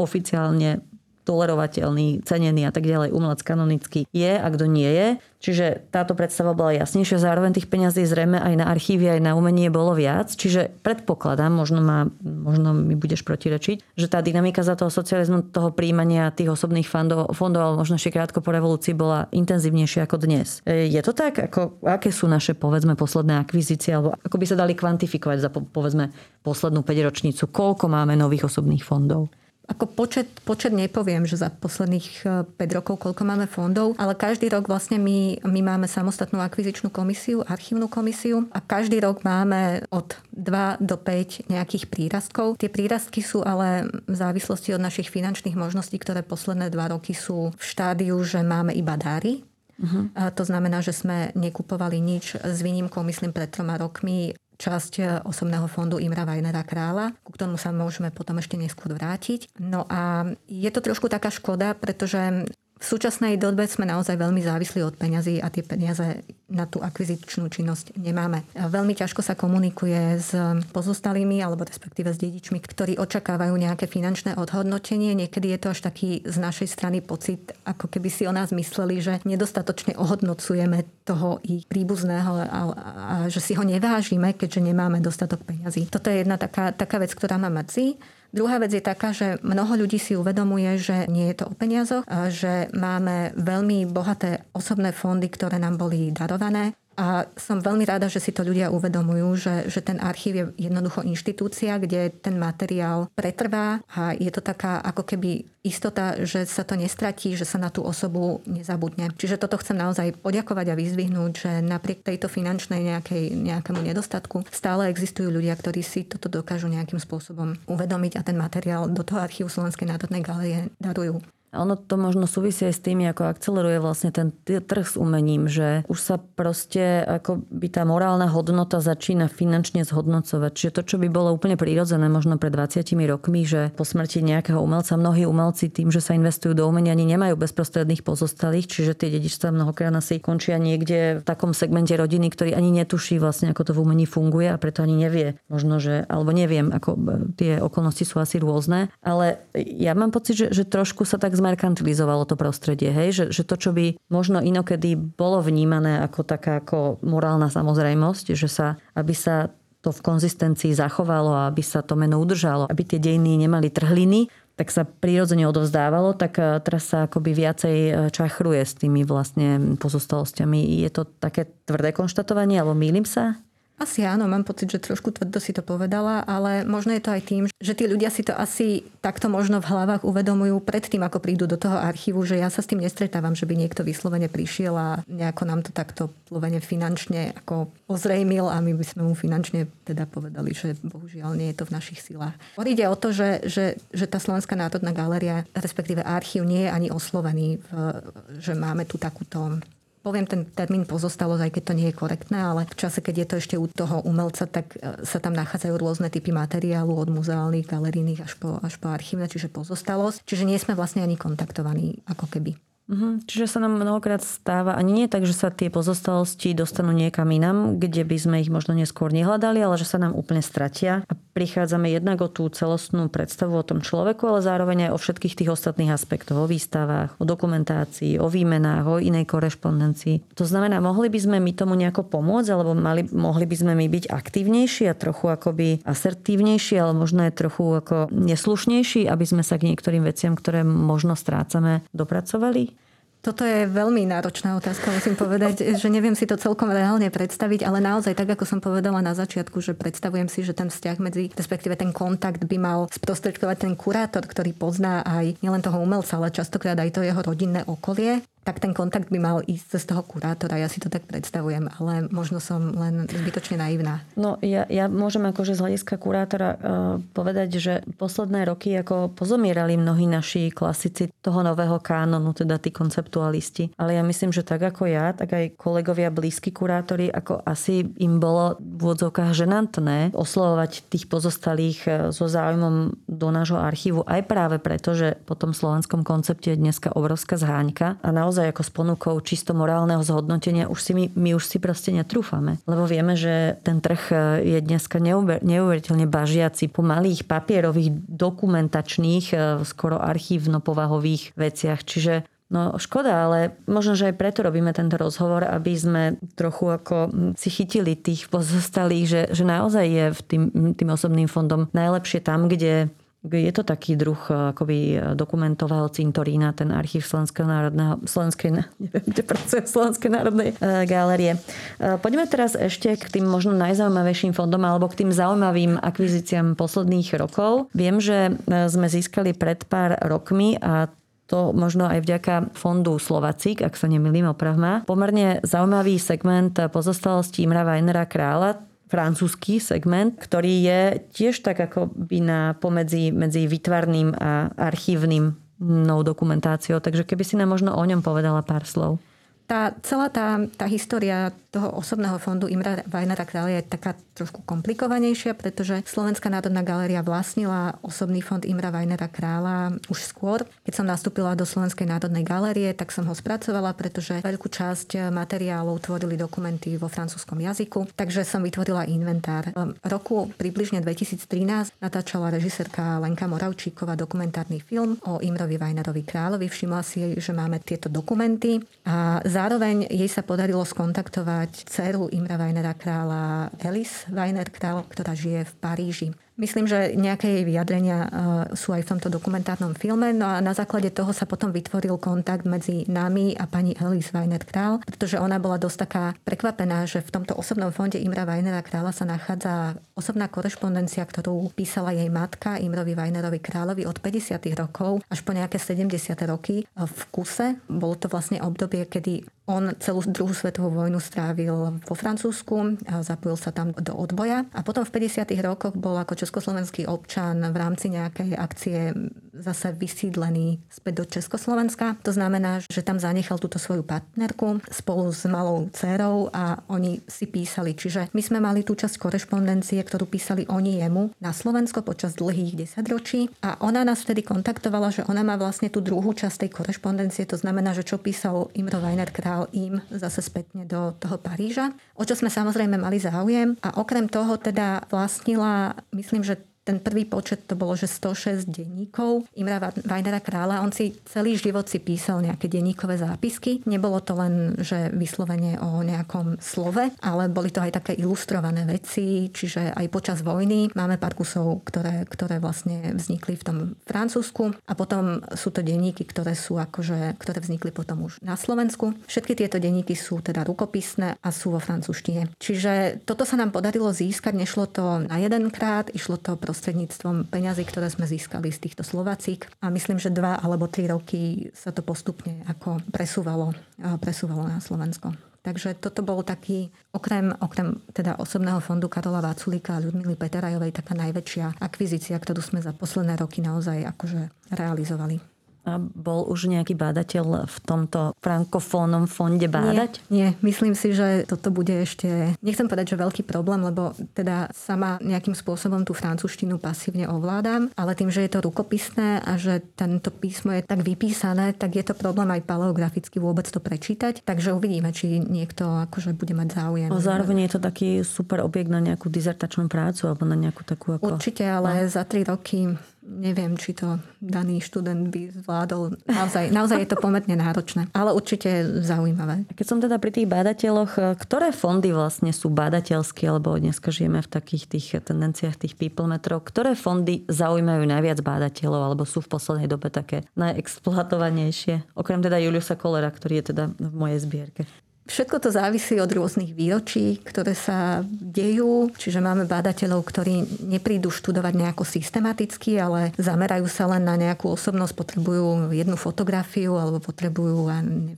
oficiálne tolerovateľný, cenený a tak ďalej, umelec kanonický je a kto nie je. Čiže táto predstava bola jasnejšia, zároveň tých peňazí zrejme aj na archívy, aj na umenie bolo viac. Čiže predpokladám, možno, ma, možno mi budeš protirečiť, že tá dynamika za toho socializmu, toho príjmania tých osobných fondov, fondov ale možno ešte krátko po revolúcii bola intenzívnejšia ako dnes. E, je to tak? Ako, aké sú naše, povedzme, posledné akvizície, alebo ako by sa dali kvantifikovať za, povedzme, poslednú 5 ročnicu? Koľko máme nových osobných fondov? Ako počet, počet nepoviem, že za posledných 5 e, rokov koľko máme fondov, ale každý rok vlastne my, my máme samostatnú akvizičnú komisiu, archívnu komisiu a každý rok máme od 2 do 5 nejakých prírastkov. Tie prírastky sú ale v závislosti od našich finančných možností, ktoré posledné 2 roky sú v štádiu, že máme iba dáry, Uh-huh. A to znamená, že sme nekupovali nič s výnimkou, myslím, pred troma rokmi časť e, osobného fondu Imra Vajnera Krála, ku ktorému sa môžeme potom ešte neskôr vrátiť. No a je to trošku taká škoda, pretože v súčasnej dobe sme naozaj veľmi závislí od peňazí a tie peniaze na tú akvizičnú činnosť nemáme. Veľmi ťažko sa komunikuje s pozostalými alebo respektíve s dedičmi, ktorí očakávajú nejaké finančné odhodnotenie. Niekedy je to až taký z našej strany pocit, ako keby si o nás mysleli, že nedostatočne ohodnocujeme toho ich príbuzného a, a, a že si ho nevážime, keďže nemáme dostatok peňazí. Toto je jedna taká, taká vec, ktorá ma mrzí. Druhá vec je taká, že mnoho ľudí si uvedomuje, že nie je to o peniazoch, že máme veľmi bohaté osobné fondy, ktoré nám boli darované a som veľmi rada, že si to ľudia uvedomujú, že, že ten archív je jednoducho inštitúcia, kde ten materiál pretrvá a je to taká ako keby istota, že sa to nestratí, že sa na tú osobu nezabudne. Čiže toto chcem naozaj poďakovať a vyzvihnúť, že napriek tejto finančnej nejakej, nejakému nedostatku stále existujú ľudia, ktorí si toto dokážu nejakým spôsobom uvedomiť a ten materiál do toho archívu Slovenskej národnej galérie darujú. Ono to možno súvisí aj s tým, ako akceleruje vlastne ten trh s umením, že už sa proste ako by tá morálna hodnota začína finančne zhodnocovať. Čiže to, čo by bolo úplne prirodzené možno pred 20 rokmi, že po smrti nejakého umelca mnohí umelci tým, že sa investujú do umenia, ani nemajú bezprostredných pozostalých, čiže tie dedičstva mnohokrát asi končia niekde v takom segmente rodiny, ktorý ani netuší vlastne, ako to v umení funguje a preto ani nevie. Možno, že, alebo neviem, ako tie okolnosti sú asi rôzne, ale ja mám pocit, že, že trošku sa tak zmerkantilizovalo to prostredie. Hej? Že, že to, čo by možno inokedy bolo vnímané ako taká ako morálna samozrejmosť, že sa, aby sa to v konzistencii zachovalo a aby sa to meno udržalo, aby tie dejiny nemali trhliny, tak sa prirodzene odovzdávalo, tak e, teraz sa akoby viacej e, čachruje s tými vlastne pozostalosťami. Je to také tvrdé konštatovanie, alebo mýlim sa? Asi áno, mám pocit, že trošku tvrdo si to povedala, ale možno je to aj tým, že tí ľudia si to asi takto možno v hlavách uvedomujú predtým, ako prídu do toho archívu, že ja sa s tým nestretávam, že by niekto vyslovene prišiel a nejako nám to takto vyslovene finančne ako ozrejmil a my by sme mu finančne teda povedali, že bohužiaľ nie je to v našich silách. Ide o to, že, že, že tá Slovenská národná galéria, respektíve archív nie je ani oslovený, v, že máme tu takúto poviem ten termín pozostalosť, aj keď to nie je korektné, ale v čase, keď je to ešte u toho umelca, tak e, sa tam nachádzajú rôzne typy materiálu od muzeálnych, galerijných až po, až po archívne, čiže pozostalosť. Čiže nie sme vlastne ani kontaktovaní ako keby. Uh-huh. Čiže sa nám mnohokrát stáva, ani nie tak, že sa tie pozostalosti dostanú niekam inam, kde by sme ich možno neskôr nehľadali, ale že sa nám úplne stratia a prichádzame jednak o tú celostnú predstavu o tom človeku, ale zároveň aj o všetkých tých ostatných aspektoch, o výstavách, o dokumentácii, o výmenách, o inej korešpondencii. To znamená, mohli by sme my tomu nejako pomôcť, alebo mali, mohli by sme my byť aktívnejší a trochu akoby asertívnejší, ale možno aj trochu ako neslušnejší, aby sme sa k niektorým veciam, ktoré možno strácame, dopracovali? Toto je veľmi náročná otázka, musím povedať, že neviem si to celkom reálne predstaviť, ale naozaj tak, ako som povedala na začiatku, že predstavujem si, že ten vzťah medzi, respektíve ten kontakt by mal sprostredkovať ten kurátor, ktorý pozná aj nielen toho umelca, ale častokrát aj to jeho rodinné okolie tak ten kontakt by mal ísť cez toho kurátora. Ja si to tak predstavujem, ale možno som len zbytočne naivná. No ja, ja môžem akože z hľadiska kurátora uh, povedať, že posledné roky ako pozomierali mnohí naši klasici toho nového kánonu, teda tí konceptualisti. Ale ja myslím, že tak ako ja, tak aj kolegovia blízki kurátori, ako asi im bolo v úvodzovkách ženantné oslovovať tých pozostalých e, so záujmom do nášho archívu aj práve preto, že po tom slovenskom koncepte je dneska obrovská zháňka a naozaj naozaj ako s ponukou čisto morálneho zhodnotenia už si my, my už si proste netrúfame. Lebo vieme, že ten trh e, je dneska neuveriteľne bažiaci po malých papierových dokumentačných, e, skoro archívno-povahových veciach. Čiže No škoda, ale možno, že aj preto robíme tento rozhovor, aby sme trochu ako si chytili tých pozostalých, že, že naozaj je v tým, tým osobným fondom najlepšie tam, kde je to taký druh eh, akoby eh, dokumentového cintorína, ten archív Slovenského národného, Slovenskej, neviem, kde pracuje Slovenskej národnej eh, galérie. Poďme teraz ešte k tým možno najzaujímavejším fondom alebo k tým zaujímavým akvizíciám posledných rokov. Viem, že sme získali pred pár rokmi a to možno aj vďaka fondu Slovacík, ak sa nemýlim, opravma. Pomerne zaujímavý segment pozostalosti Imra Weinera Krála, francúzsky segment, ktorý je tiež tak ako by na pomedzi medzi výtvarným a archívnym dokumentáciou. Takže keby si nám možno o ňom povedala pár slov. Tá, celá tá, tá história toho osobného fondu Imra Vajnara Kráľa je taká trošku komplikovanejšia, pretože Slovenská národná galéria vlastnila osobný fond Imra Vajnera Kráľa už skôr. Keď som nastúpila do Slovenskej národnej galérie, tak som ho spracovala, pretože veľkú časť materiálov tvorili dokumenty vo francúzskom jazyku, takže som vytvorila inventár. V roku približne 2013 natáčala režisérka Lenka Moravčíková dokumentárny film o Imrovi Vajnerovi Kráľovi. Všimla si, že máme tieto dokumenty a Zároveň jej sa podarilo skontaktovať dceru Imra Weinera kráľa Elis Weiner král, ktorá žije v Paríži. Myslím, že nejaké jej vyjadrenia e, sú aj v tomto dokumentárnom filme. No a na základe toho sa potom vytvoril kontakt medzi nami a pani Alice Weiner Král, pretože ona bola dosť taká prekvapená, že v tomto osobnom fonde Imra Weinera Krála sa nachádza osobná korešpondencia, ktorú písala jej matka Imrovi Weinerovi Královi od 50. rokov až po nejaké 70. roky v kuse. Bolo to vlastne obdobie, kedy on celú druhú svetovú vojnu strávil vo Francúzsku, zapojil sa tam do odboja a potom v 50. rokoch bol ako československý občan v rámci nejakej akcie zase vysídlený späť do Československa. To znamená, že tam zanechal túto svoju partnerku spolu s malou dcerou a oni si písali. Čiže my sme mali tú časť korešpondencie, ktorú písali oni jemu na Slovensko počas dlhých desaťročí a ona nás vtedy kontaktovala, že ona má vlastne tú druhú časť tej korešpondencie, to znamená, že čo písal Imro Weiner král im zase spätne do toho Paríža, o čo sme samozrejme mali záujem a okrem toho teda vlastnila, myslím, že ten prvý počet to bolo, že 106 denníkov Imra Weinera kráľa. On si celý život si písal nejaké denníkové zápisky. Nebolo to len, že vyslovene o nejakom slove, ale boli to aj také ilustrované veci, čiže aj počas vojny máme pár kusov, ktoré, ktoré vlastne vznikli v tom Francúzsku a potom sú to denníky, ktoré sú akože, ktoré vznikli potom už na Slovensku. Všetky tieto denníky sú teda rukopisné a sú vo francúzštine. Čiže toto sa nám podarilo získať, nešlo to na jeden krát, išlo to prostredníctvom peňazí, ktoré sme získali z týchto Slovacík a myslím, že dva alebo tri roky sa to postupne ako presúvalo, presúvalo na Slovensko. Takže toto bol taký, okrem, okrem teda osobného fondu Karola Váculika a Ľudmily Peterajovej, taká najväčšia akvizícia, ktorú sme za posledné roky naozaj akože realizovali. Bol už nejaký bádateľ v tomto frankofónnom fonde bádať? Nie, nie, myslím si, že toto bude ešte, nechcem povedať, že veľký problém, lebo teda sama nejakým spôsobom tú francúzštinu pasívne ovládam, ale tým, že je to rukopisné a že tento písmo je tak vypísané, tak je to problém aj paleograficky vôbec to prečítať. Takže uvidíme, či niekto akože bude mať záujem. A zároveň je to taký super objekt na nejakú dizertačnú prácu alebo na nejakú takú ako... Určite, ale no. za tri roky neviem, či to daný študent by zvládol. Naozaj, naozaj je to pomerne náročné, ale určite zaujímavé. Keď som teda pri tých bádateľoch, eh, ktoré fondy vlastne sú bádateľské, alebo dneska žijeme v takých tých tendenciách tých people metrov, ktoré fondy zaujímajú najviac bádateľov, alebo sú v poslednej dobe také najexploatovanejšie? Okrem teda Juliusa Kolera, ktorý je teda v mojej zbierke. Všetko to závisí od rôznych výročí, ktoré sa dejú. Čiže máme bádateľov, ktorí neprídu študovať nejako systematicky, ale zamerajú sa len na nejakú osobnosť, potrebujú jednu fotografiu alebo potrebujú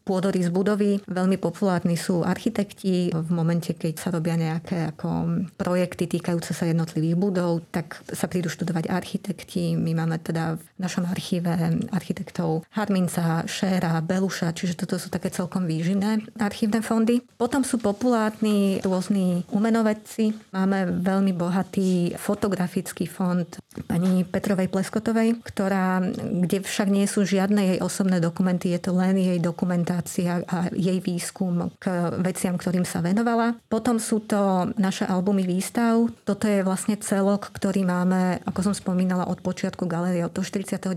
pôdory z budovy. Veľmi populárni sú architekti. V momente, keď sa robia nejaké ako projekty týkajúce sa jednotlivých budov, tak sa prídu študovať architekti. My máme teda v našom archíve architektov Harminca, Šéra, Beluša, čiže toto sú také celkom výživné archívne rôzne fondy. Potom sú populárni rôzni umenovedci. Máme veľmi bohatý fotografický fond pani Petrovej Pleskotovej, ktorá, kde však nie sú žiadne jej osobné dokumenty, je to len jej dokumentácia a jej výskum k veciam, ktorým sa venovala. Potom sú to naše albumy výstav. Toto je vlastne celok, ktorý máme, ako som spomínala, od počiatku galérie od 49.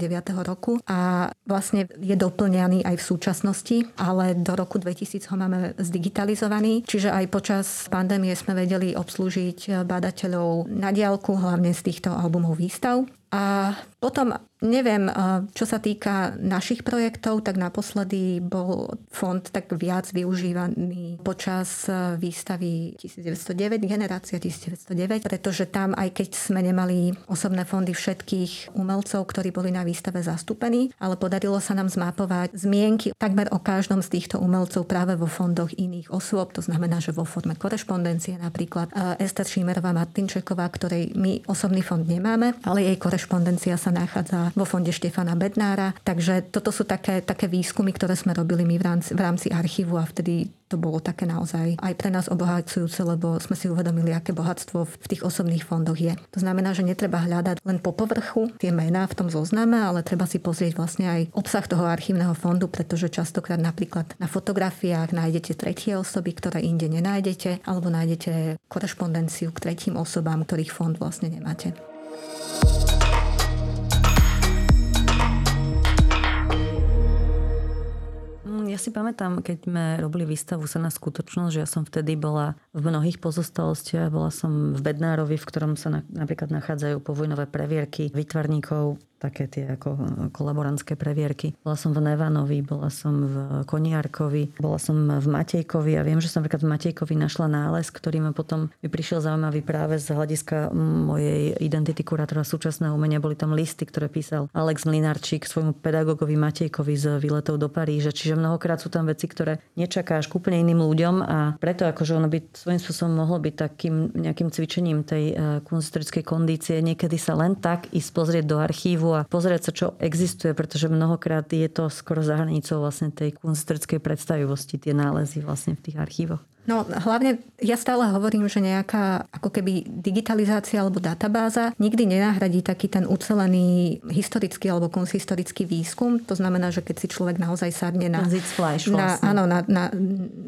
roku a vlastne je doplňaný aj v súčasnosti, ale do roku 2000 ho máme zdigitalizovaný, čiže aj počas pandémie sme vedeli obslúžiť badateľov na diálku, hlavne z týchto albumov výstav. A potom Neviem, čo sa týka našich projektov, tak naposledy bol fond tak viac využívaný počas výstavy 1909, generácia 1909, pretože tam, aj keď sme nemali osobné fondy všetkých umelcov, ktorí boli na výstave zastúpení, ale podarilo sa nám zmapovať zmienky takmer o každom z týchto umelcov práve vo fondoch iných osôb, to znamená, že vo forme korešpondencie napríklad Ester Šimerová Martinčeková, ktorej my osobný fond nemáme, ale jej korešpondencia sa nachádza vo fonde Štefana Bednára. Takže toto sú také, také výskumy, ktoré sme robili my v rámci, v rámci archívu a vtedy to bolo také naozaj aj pre nás obohacujúce, lebo sme si uvedomili, aké bohatstvo v tých osobných fondoch je. To znamená, že netreba hľadať len po povrchu tie mená v tom zozname, ale treba si pozrieť vlastne aj obsah toho archívneho fondu, pretože častokrát napríklad na fotografiách nájdete tretie osoby, ktoré inde nenájdete, alebo nájdete korešpondenciu k tretím osobám, ktorých fond vlastne nemáte. Ja si pamätám, keď sme robili výstavu sa na skutočnosť, že ja som vtedy bola v mnohých pozostalostiach. Bola som v Bednárovi, v ktorom sa na, napríklad nachádzajú povojnové previerky výtvarníkov také tie ako e, kolaborantské previerky. Bola som v Nevanovi, bola som v Koniarkovi, bola som v Matejkovi a viem, že som napríklad v Matejkovi našla nález, ktorý ma potom mi prišiel zaujímavý práve z hľadiska mojej identity kurátora súčasného umenia. Boli tam listy, ktoré písal Alex Mlinarčík svojmu pedagogovi Matejkovi z výletov do Paríža. Čiže mnohokrát sú tam veci, ktoré nečakáš k úplne iným ľuďom a preto akože ono by svojím spôsobom mohlo byť takým nejakým cvičením tej e, kunstrickej kondície. Niekedy sa len tak ísť pozrieť do archívu a pozrieť sa, čo existuje, pretože mnohokrát je to skoro za hranicou vlastne tej kunstrickej predstavivosti, tie nálezy vlastne v tých archívoch. No hlavne ja stále hovorím, že nejaká ako keby digitalizácia alebo databáza nikdy nenahradí taký ten ucelený historický alebo konzhistorický výskum. To znamená, že keď si človek naozaj sadne na, vlastne. na, áno, na, na,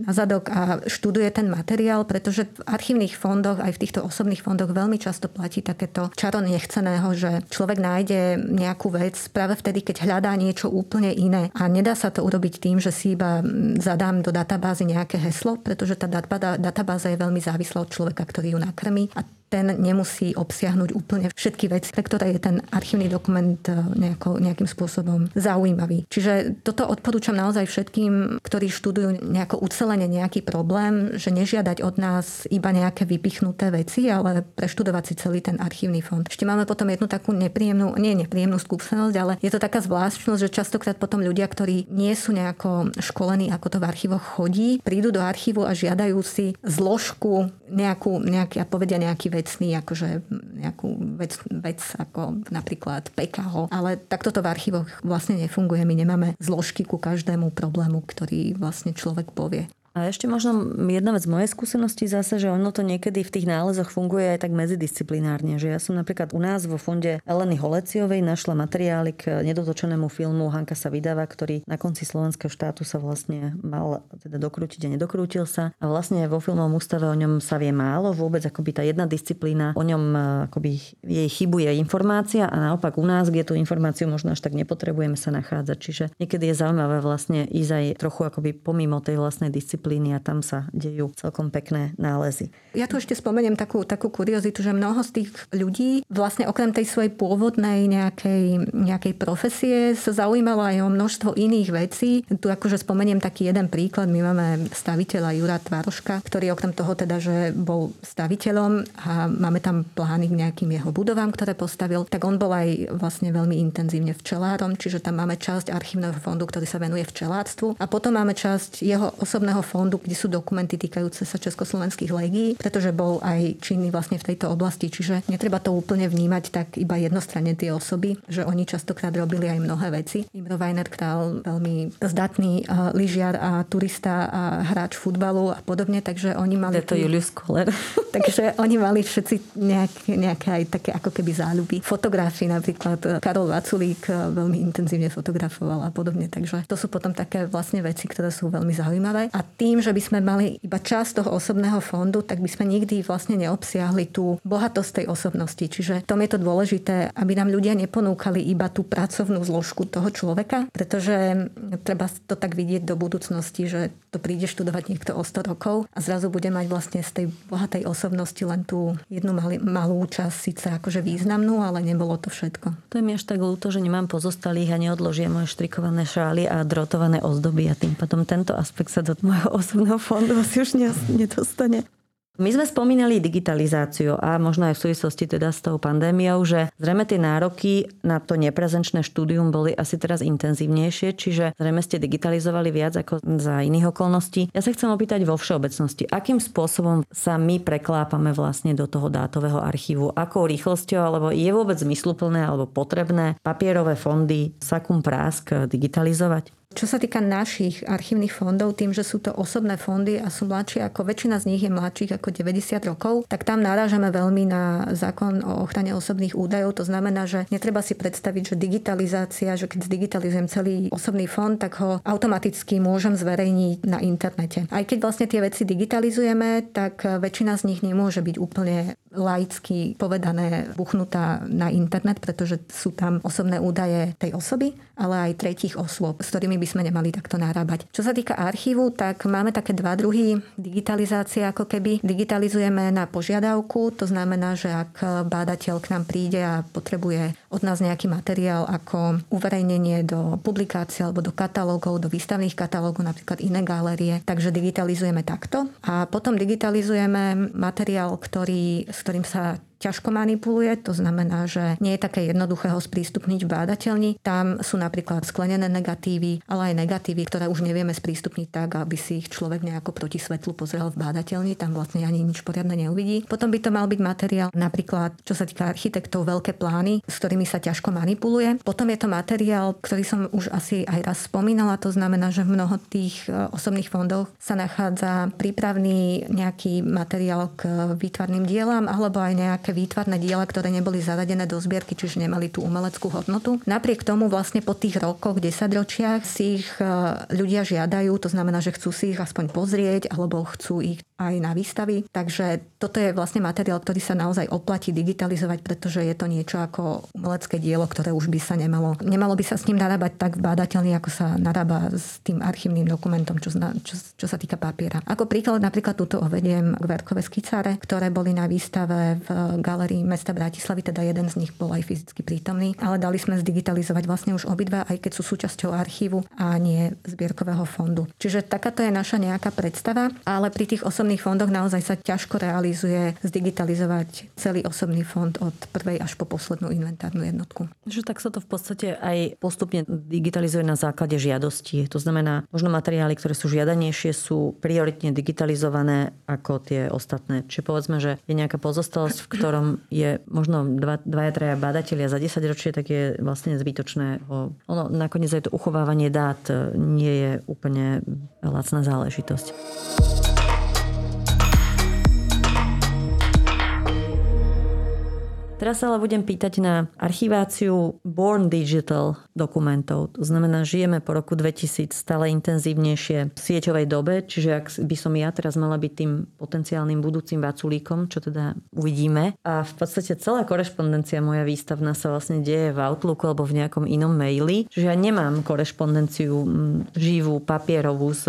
na zadok a študuje ten materiál, pretože v archívnych fondoch aj v týchto osobných fondoch veľmi často platí takéto čaro nechceného, že človek nájde nejakú vec práve vtedy, keď hľadá niečo úplne iné. A nedá sa to urobiť tým, že si iba zadám do databázy nejaké heslo, pretože tá databáza je veľmi závislá od človeka, ktorý ju nakrmí a ten nemusí obsiahnuť úplne všetky veci, pre ktoré je ten archívny dokument e, nejako, nejakým spôsobom zaujímavý. Čiže toto odporúčam naozaj všetkým, ktorí študujú nejako ucelenie nejaký problém, že nežiadať od nás iba nejaké vypichnuté veci, ale preštudovať si celý ten archívny fond. Ešte máme potom jednu takú nepríjemnú, nie nepríjemnú skúsenosť, ale je to taká zvláštnosť, že častokrát potom ľudia, ktorí nie sú nejako školení, ako to v archívoch chodí, prídu do archívu a žiadajú si zložku nejakú, nejaký, a povedia nejaký vec vecný, akože nejakú vec, vec ako napríklad PKH. Ale takto to v archívoch vlastne nefunguje. My nemáme zložky ku každému problému, ktorý vlastne človek povie. A ešte možno jedna vec z mojej skúsenosti zase, že ono to niekedy v tých nálezoch funguje aj tak medzidisciplinárne. Že ja som napríklad u nás vo fonde Eleny Holeciovej našla materiály k nedotočenému filmu Hanka sa vydáva, ktorý na konci slovenského štátu sa vlastne mal teda dokrútiť a nedokrútil sa. A vlastne vo filmovom ústave o ňom sa vie málo. Vôbec akoby tá jedna disciplína o ňom akoby jej chybuje informácia a naopak u nás, kde tú informáciu možno až tak nepotrebujeme sa nachádzať. Čiže niekedy je zaujímavé vlastne ísť aj trochu akoby pomimo tej vlastnej disciplíny disciplíny a tam sa dejú celkom pekné nálezy. Ja tu ešte spomeniem takú, takú kuriozitu, že mnoho z tých ľudí vlastne okrem tej svojej pôvodnej nejakej, nejakej profesie sa zaujímalo aj o množstvo iných vecí. Tu akože spomeniem taký jeden príklad. My máme staviteľa Jura Tvaroška, ktorý okrem toho teda, že bol staviteľom a máme tam plány k nejakým jeho budovám, ktoré postavil, tak on bol aj vlastne veľmi intenzívne včelárom, čiže tam máme časť archívneho fondu, ktorý sa venuje včelárstvu a potom máme časť jeho osobného fondu, kde sú dokumenty týkajúce sa československých legií, pretože bol aj činný vlastne v tejto oblasti. Čiže netreba to úplne vnímať tak iba jednostranne tie osoby, že oni častokrát robili aj mnohé veci. Imro Weiner Král, veľmi zdatný lyžiar a turista a hráč futbalu a podobne, takže oni mali... Je to Julius Kohler. takže oni mali všetci nejaké, nejaké aj také ako keby záľuby. Fotografii napríklad Karol Vaculík veľmi intenzívne fotografoval a podobne. Takže to sú potom také vlastne veci, ktoré sú veľmi zaujímavé. A tým, že by sme mali iba časť toho osobného fondu, tak by sme nikdy vlastne neobsiahli tú bohatosť tej osobnosti. Čiže tom je to dôležité, aby nám ľudia neponúkali iba tú pracovnú zložku toho človeka, pretože treba to tak vidieť do budúcnosti, že to príde študovať niekto o 100 rokov a zrazu bude mať vlastne z tej bohatej osobnosti len tú jednu malý, malú časť, síce akože významnú, ale nebolo to všetko. To je mi až tak ľúto, že nemám pozostalých a neodložia moje štrikované šály a drotované ozdoby a tým potom tento aspekt sa do môjho osobného fondu asi už nedostane. My sme spomínali digitalizáciu a možno aj v súvislosti teda s tou pandémiou, že zrejme tie nároky na to neprezenčné štúdium boli asi teraz intenzívnejšie, čiže zrejme ste digitalizovali viac ako za iných okolností. Ja sa chcem opýtať vo všeobecnosti, akým spôsobom sa my preklápame vlastne do toho dátového archívu, akou rýchlosťou, alebo je vôbec zmysluplné alebo potrebné papierové fondy sakum prásk digitalizovať? Čo sa týka našich archívnych fondov, tým, že sú to osobné fondy a sú mladšie ako väčšina z nich je mladších ako 90 rokov, tak tam narážame veľmi na zákon o ochrane osobných údajov. To znamená, že netreba si predstaviť, že digitalizácia, že keď zdigitalizujem celý osobný fond, tak ho automaticky môžem zverejniť na internete. Aj keď vlastne tie veci digitalizujeme, tak väčšina z nich nemôže byť úplne laicky povedané buchnutá na internet, pretože sú tam osobné údaje tej osoby, ale aj tretích osôb, s ktorými by sme nemali takto narábať. Čo sa týka archívu, tak máme také dva druhy digitalizácie, ako keby digitalizujeme na požiadavku, to znamená, že ak bádateľ k nám príde a potrebuje od nás nejaký materiál ako uverejnenie do publikácie alebo do katalógov, do výstavných katalógov, napríklad iné galérie, takže digitalizujeme takto. A potom digitalizujeme materiál, ktorý, s ktorým sa ťažko manipuluje, to znamená, že nie je také jednoduché ho sprístupniť v bádateľni. Tam sú napríklad sklenené negatívy, ale aj negatívy, ktoré už nevieme sprístupniť tak, aby si ich človek nejako proti svetlu pozrel v bádateľni, tam vlastne ani nič poriadne neuvidí. Potom by to mal byť materiál napríklad, čo sa týka architektov, veľké plány, s ktorými sa ťažko manipuluje. Potom je to materiál, ktorý som už asi aj raz spomínala, to znamená, že v mnoho tých e, osobných fondoch sa nachádza prípravný nejaký materiál k výtvarným dielam alebo aj nejaké výtvarné diela, ktoré neboli zaradené do zbierky, čiže nemali tú umeleckú hodnotu. Napriek tomu vlastne po tých rokoch, desaťročiach si ich e, ľudia žiadajú, to znamená, že chcú si ich aspoň pozrieť alebo chcú ich aj na výstavy. Takže toto je vlastne materiál, ktorý sa naozaj oplatí digitalizovať, pretože je to niečo ako umelecké dielo, ktoré už by sa nemalo, nemalo by sa s ním narábať tak bádateľne, ako sa narába s tým archívnym dokumentom, čo, zna, čo, čo sa týka papiera. Ako príklad napríklad túto uvediem Verkové skicáre, ktoré boli na výstave v galerii mesta Bratislavy, teda jeden z nich bol aj fyzicky prítomný, ale dali sme zdigitalizovať vlastne už obidva, aj keď sú súčasťou archívu a nie zbierkového fondu. Čiže takáto je naša nejaká predstava, ale pri tých osobných fondoch naozaj sa ťažko realizuje zdigitalizovať celý osobný fond od prvej až po poslednú inventárnu jednotku. Že tak sa to v podstate aj postupne digitalizuje na základe žiadosti. To znamená, možno materiály, ktoré sú žiadanejšie, sú prioritne digitalizované ako tie ostatné. Čiže povedzme, že je nejaká pozostalosť, v ktorom je možno dva, dvaja, traja badatelia za 10 ročie, tak je vlastne zbytočné. Ono nakoniec aj to uchovávanie dát nie je úplne lacná záležitosť. Teraz sa ale budem pýtať na archiváciu Born Digital dokumentov. To znamená, žijeme po roku 2000 stále intenzívnejšie v sieťovej dobe, čiže ak by som ja teraz mala byť tým potenciálnym budúcim vaculíkom, čo teda uvidíme. A v podstate celá korešpondencia moja výstavná sa vlastne deje v Outlooku alebo v nejakom inom maili. Čiže ja nemám korešpondenciu živú, papierovú s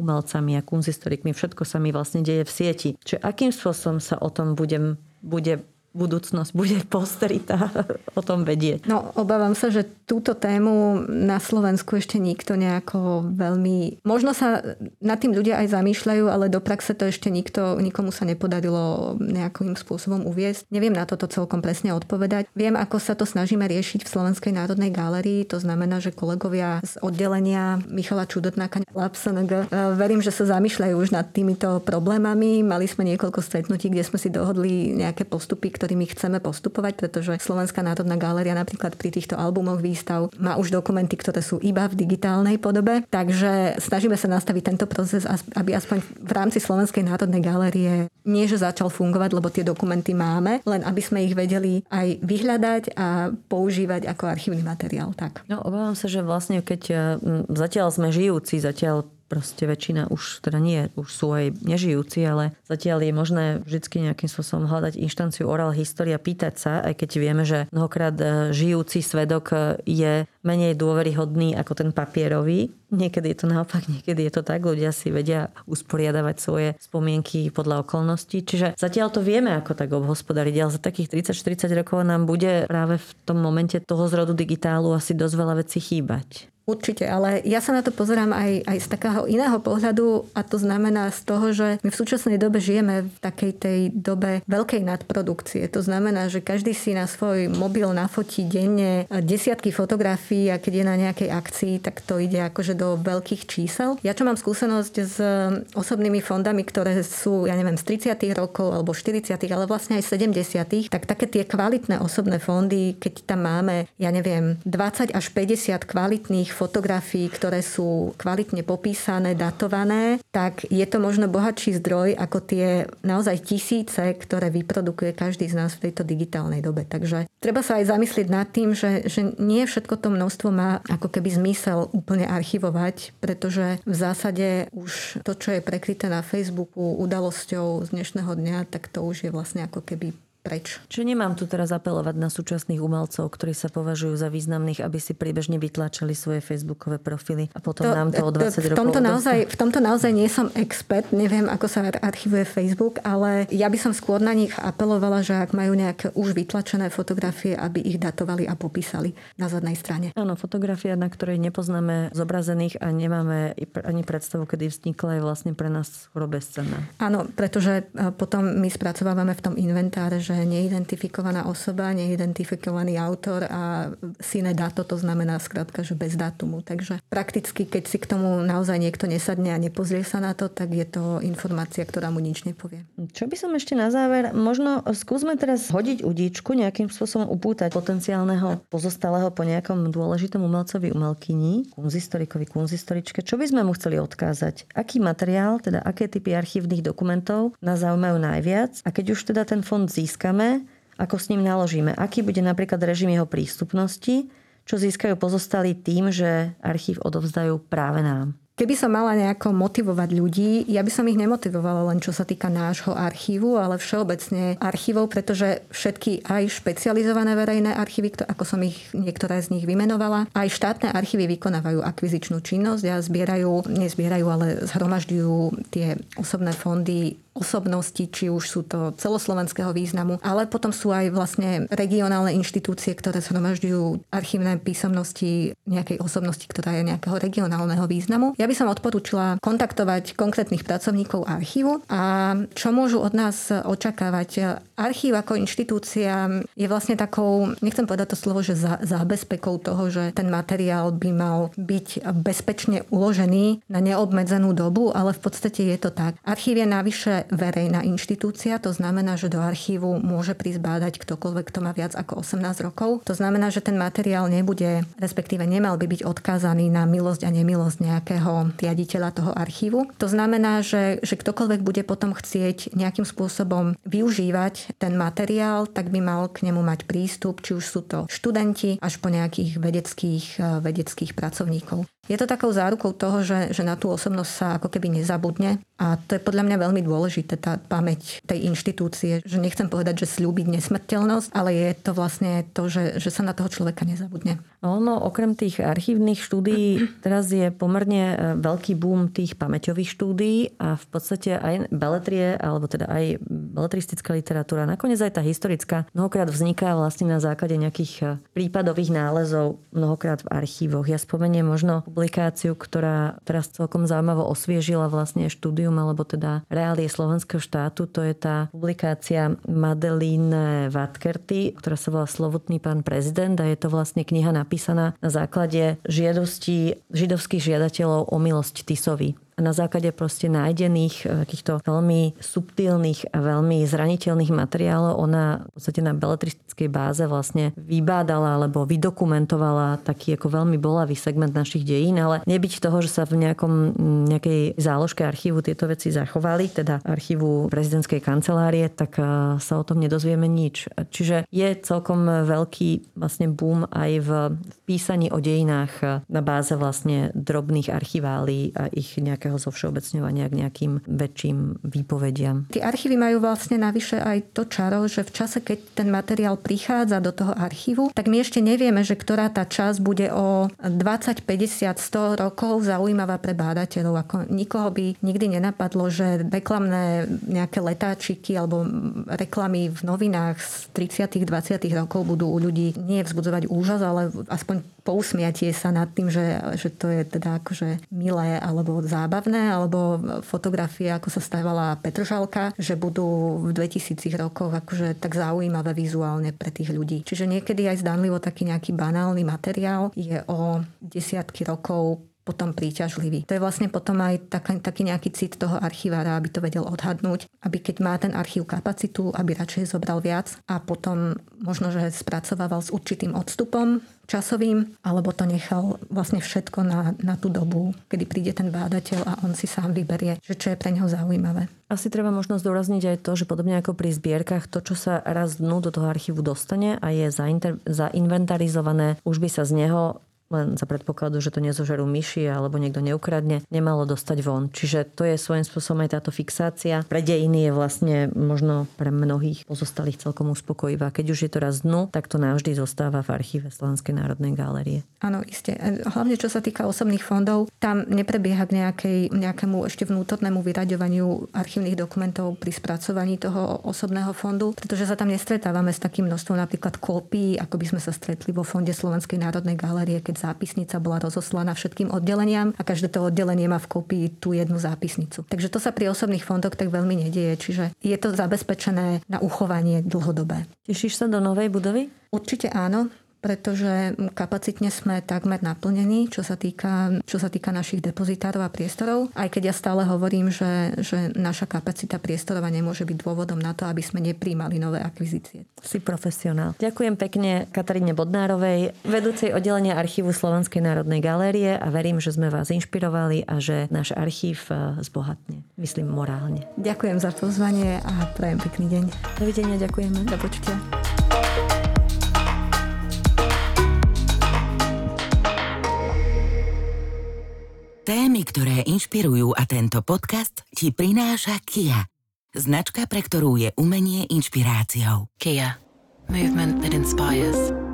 umelcami a kunzistorikmi. Všetko sa mi vlastne deje v sieti. Čiže akým spôsobom sa o tom budem bude budúcnosť bude posterita o tom vedieť. No, obávam sa, že túto tému na Slovensku ešte nikto nejako veľmi... Možno sa nad tým ľudia aj zamýšľajú, ale do praxe to ešte nikto, nikomu sa nepodarilo nejakým spôsobom uviesť. Neviem na toto celkom presne odpovedať. Viem, ako sa to snažíme riešiť v Slovenskej národnej gálerii. To znamená, že kolegovia z oddelenia Michala Čudotnáka LabSNG e, verím, že sa zamýšľajú už nad týmito problémami. Mali sme niekoľko stretnutí, kde sme si dohodli nejaké postupy, ktorými chceme postupovať, pretože Slovenská národná galéria napríklad pri týchto albumoch výstav má už dokumenty, ktoré sú iba v digitálnej podobe. Takže snažíme sa nastaviť tento proces, aby aspoň v rámci Slovenskej národnej galérie nie, že začal fungovať, lebo tie dokumenty máme, len aby sme ich vedeli aj vyhľadať a používať ako archívny materiál. Tak. No, obávam sa, že vlastne keď zatiaľ sme žijúci, zatiaľ proste väčšina už, teda nie, už sú aj nežijúci, ale zatiaľ je možné vždy nejakým spôsobom hľadať inštanciu oral história, pýtať sa, aj keď vieme, že mnohokrát e, žijúci svedok e, je menej dôveryhodný ako ten papierový. Niekedy je to naopak, niekedy je to tak. Ľudia si vedia usporiadavať svoje spomienky podľa okolností. Čiže zatiaľ to vieme, ako tak obhospodariť, ale za takých 30-40 rokov nám bude práve v tom momente toho zrodu digitálu asi dosť veľa vecí chýbať. Určite, ale ja sa na to pozerám aj, aj z takého iného pohľadu a to znamená z toho, že my v súčasnej dobe žijeme v takej tej dobe veľkej nadprodukcie. To znamená, že každý si na svoj mobil nafotí denne desiatky fotografií a keď je na nejakej akcii, tak to ide akože do veľkých čísel. Ja čo mám skúsenosť s osobnými fondami, ktoré sú, ja neviem, z 30. rokov alebo 40. ale vlastne aj 70. tak také tie kvalitné osobné fondy, keď tam máme, ja neviem, 20 až 50 kvalitných fotografií, ktoré sú kvalitne popísané, datované, tak je to možno bohatší zdroj ako tie naozaj tisíce, ktoré vyprodukuje každý z nás v tejto digitálnej dobe. Takže treba sa aj zamyslieť nad tým, že, že nie všetko to množstvo má ako keby zmysel úplne archivovať, pretože v zásade už to, čo je prekryté na Facebooku udalosťou z dnešného dňa, tak to už je vlastne ako keby preč. Čiže nemám tu teraz apelovať na súčasných umelcov, ktorí sa považujú za významných, aby si priebežne vytlačili svoje facebookové profily a potom to, nám to o 20 v tomto rokov naozaj, V tomto naozaj nie som expert, neviem, ako sa archivuje Facebook, ale ja by som skôr na nich apelovala, že ak majú nejaké už vytlačené fotografie, aby ich datovali a popísali na zadnej strane. Áno, fotografia, na ktorej nepoznáme zobrazených a nemáme ani predstavu, kedy vznikla, je vlastne pre nás skoro bezcenná. Áno, pretože e, potom my spracovávame v tom inventáre, že neidentifikovaná osoba, neidentifikovaný autor a sine dato, to znamená skrátka, že bez datumu. Takže prakticky, keď si k tomu naozaj niekto nesadne a nepozrie sa na to, tak je to informácia, ktorá mu nič nepovie. Čo by som ešte na záver, možno skúsme teraz hodiť udíčku, nejakým spôsobom upútať potenciálneho pozostalého po nejakom dôležitom umelcovi, umelkyni, kunzistorikovi, kunzistoričke. Čo by sme mu chceli odkázať? Aký materiál, teda aké typy archívnych dokumentov nás zaujímajú najviac? A keď už teda ten fond získame, ako s ním naložíme? Aký bude napríklad režim jeho prístupnosti? Čo získajú pozostali tým, že archív odovzdajú práve nám? Keby som mala nejako motivovať ľudí, ja by som ich nemotivovala len čo sa týka nášho archívu, ale všeobecne archívov, pretože všetky aj špecializované verejné archívy, ako som ich niektoré z nich vymenovala, aj štátne archívy vykonávajú akvizičnú činnosť a zbierajú, nezbierajú, ale zhromažďujú tie osobné fondy osobnosti, či už sú to celoslovenského významu, ale potom sú aj vlastne regionálne inštitúcie, ktoré zhromažďujú archívne písomnosti nejakej osobnosti, ktorá je nejakého regionálneho významu. Ja by som odporúčila kontaktovať konkrétnych pracovníkov archívu a čo môžu od nás očakávať. Archív ako inštitúcia je vlastne takou, nechcem povedať to slovo, že za, zábezpekou toho, že ten materiál by mal byť bezpečne uložený na neobmedzenú dobu, ale v podstate je to tak. Archív je navyše verejná inštitúcia, to znamená, že do archívu môže prísť bádať ktokoľvek, kto má viac ako 18 rokov. To znamená, že ten materiál nebude, respektíve nemal by byť odkázaný na milosť a nemilosť nejakého riaditeľa toho archívu. To znamená, že, že ktokoľvek bude potom chcieť nejakým spôsobom využívať ten materiál, tak by mal k nemu mať prístup, či už sú to študenti až po nejakých vedeckých, vedeckých pracovníkov. Je to takou zárukou toho, že, že na tú osobnosť sa ako keby nezabudne a to je podľa mňa veľmi dôležité, tá pamäť tej inštitúcie, že nechcem povedať, že slúbiť nesmrteľnosť, ale je to vlastne to, že, že sa na toho človeka nezabudne. Ono, okrem tých archívnych štúdií, teraz je pomerne e, veľký boom tých pamäťových štúdií a v podstate aj beletrie, alebo teda aj beletristická literatúra, nakoniec aj tá historická, mnohokrát vzniká vlastne na základe nejakých e, prípadových nálezov, mnohokrát v archívoch. Ja spomeniem možno publikáciu, ktorá teraz celkom zaujímavo osviežila vlastne štúdium alebo teda reálie slovenského štátu. To je tá publikácia Madeline Vatkerty, ktorá sa volá Slovotný pán prezident a je to vlastne kniha napísaná na základe žiadosti židovských žiadateľov o milosť Tisovi na základe proste nájdených e, takýchto veľmi subtilných a veľmi zraniteľných materiálov ona v podstate na beletristickej báze vlastne vybádala alebo vydokumentovala taký ako veľmi bolavý segment našich dejín, ale nebyť toho, že sa v nejakom, nejakej záložke archívu tieto veci zachovali, teda archívu prezidentskej kancelárie, tak e, sa o tom nedozvieme nič. Čiže je celkom veľký vlastne boom aj v, písaní o dejinách e, na báze vlastne drobných archiválií a ich nejakého zo zovšeobecňovania k nejakým väčším výpovediam. Tie archívy majú vlastne navyše aj to čaro, že v čase, keď ten materiál prichádza do toho archívu, tak my ešte nevieme, že ktorá tá časť bude o 20, 50, 100 rokov zaujímavá pre bádateľov. Ako nikoho by nikdy nenapadlo, že reklamné nejaké letáčiky alebo reklamy v novinách z 30 20 rokov budú u ľudí nie vzbudzovať úžas, ale aspoň pousmiatie sa nad tým, že, že to je teda akože milé alebo zábavné zábavné, alebo fotografie, ako sa stávala Petržalka, že budú v 2000 rokoch akože tak zaujímavé vizuálne pre tých ľudí. Čiže niekedy aj zdanlivo taký nejaký banálny materiál je o desiatky rokov potom príťažlivý. To je vlastne potom aj taký, taký nejaký cit toho archivára, aby to vedel odhadnúť, aby keď má ten archív kapacitu, aby radšej zobral viac a potom možno, že spracovával s určitým odstupom časovým, alebo to nechal vlastne všetko na, na tú dobu, kedy príde ten bádateľ a on si sám vyberie, že čo je pre neho zaujímavé. Asi treba možno zdôrazniť aj to, že podobne ako pri zbierkach, to, čo sa raz dnu do toho archívu dostane a je zainter- zainventarizované, už by sa z neho len za predpokladu, že to nezožerú myši alebo niekto neukradne, nemalo dostať von. Čiže to je svojím spôsobom aj táto fixácia. Pre dejiny je vlastne možno pre mnohých pozostalých celkom uspokojivá. Keď už je to raz dnu, tak to navždy zostáva v archíve Slovenskej národnej galérie. Áno, iste. Hlavne čo sa týka osobných fondov, tam neprebieha k nejakej, nejakému ešte vnútornému vyraďovaniu archívnych dokumentov pri spracovaní toho osobného fondu, pretože sa tam nestretávame s takým množstvom napríklad kópií, ako by sme sa stretli vo fonde Slovenskej národnej galérie, keď zápisnica bola rozoslaná všetkým oddeleniam a každé to oddelenie má v kopii tú jednu zápisnicu. Takže to sa pri osobných fondoch tak veľmi nedieje, čiže je to zabezpečené na uchovanie dlhodobé. Tešíš sa do novej budovy? Určite áno pretože kapacitne sme takmer naplnení, čo sa týka, čo sa týka našich depozitárov a priestorov. Aj keď ja stále hovorím, že, že naša kapacita priestorová nemôže byť dôvodom na to, aby sme nepríjmali nové akvizície. Si profesionál. Ďakujem pekne Kataríne Bodnárovej, vedúcej oddelenia archívu Slovenskej národnej galérie a verím, že sme vás inšpirovali a že náš archív e, zbohatne. Myslím morálne. Ďakujem za pozvanie a prajem pekný deň. Dovidenia, ďakujeme. Do počutia. Témy, ktoré inšpirujú a tento podcast ti prináša Kia. Značka, pre ktorú je umenie inšpiráciou. Kia. Movement that inspires.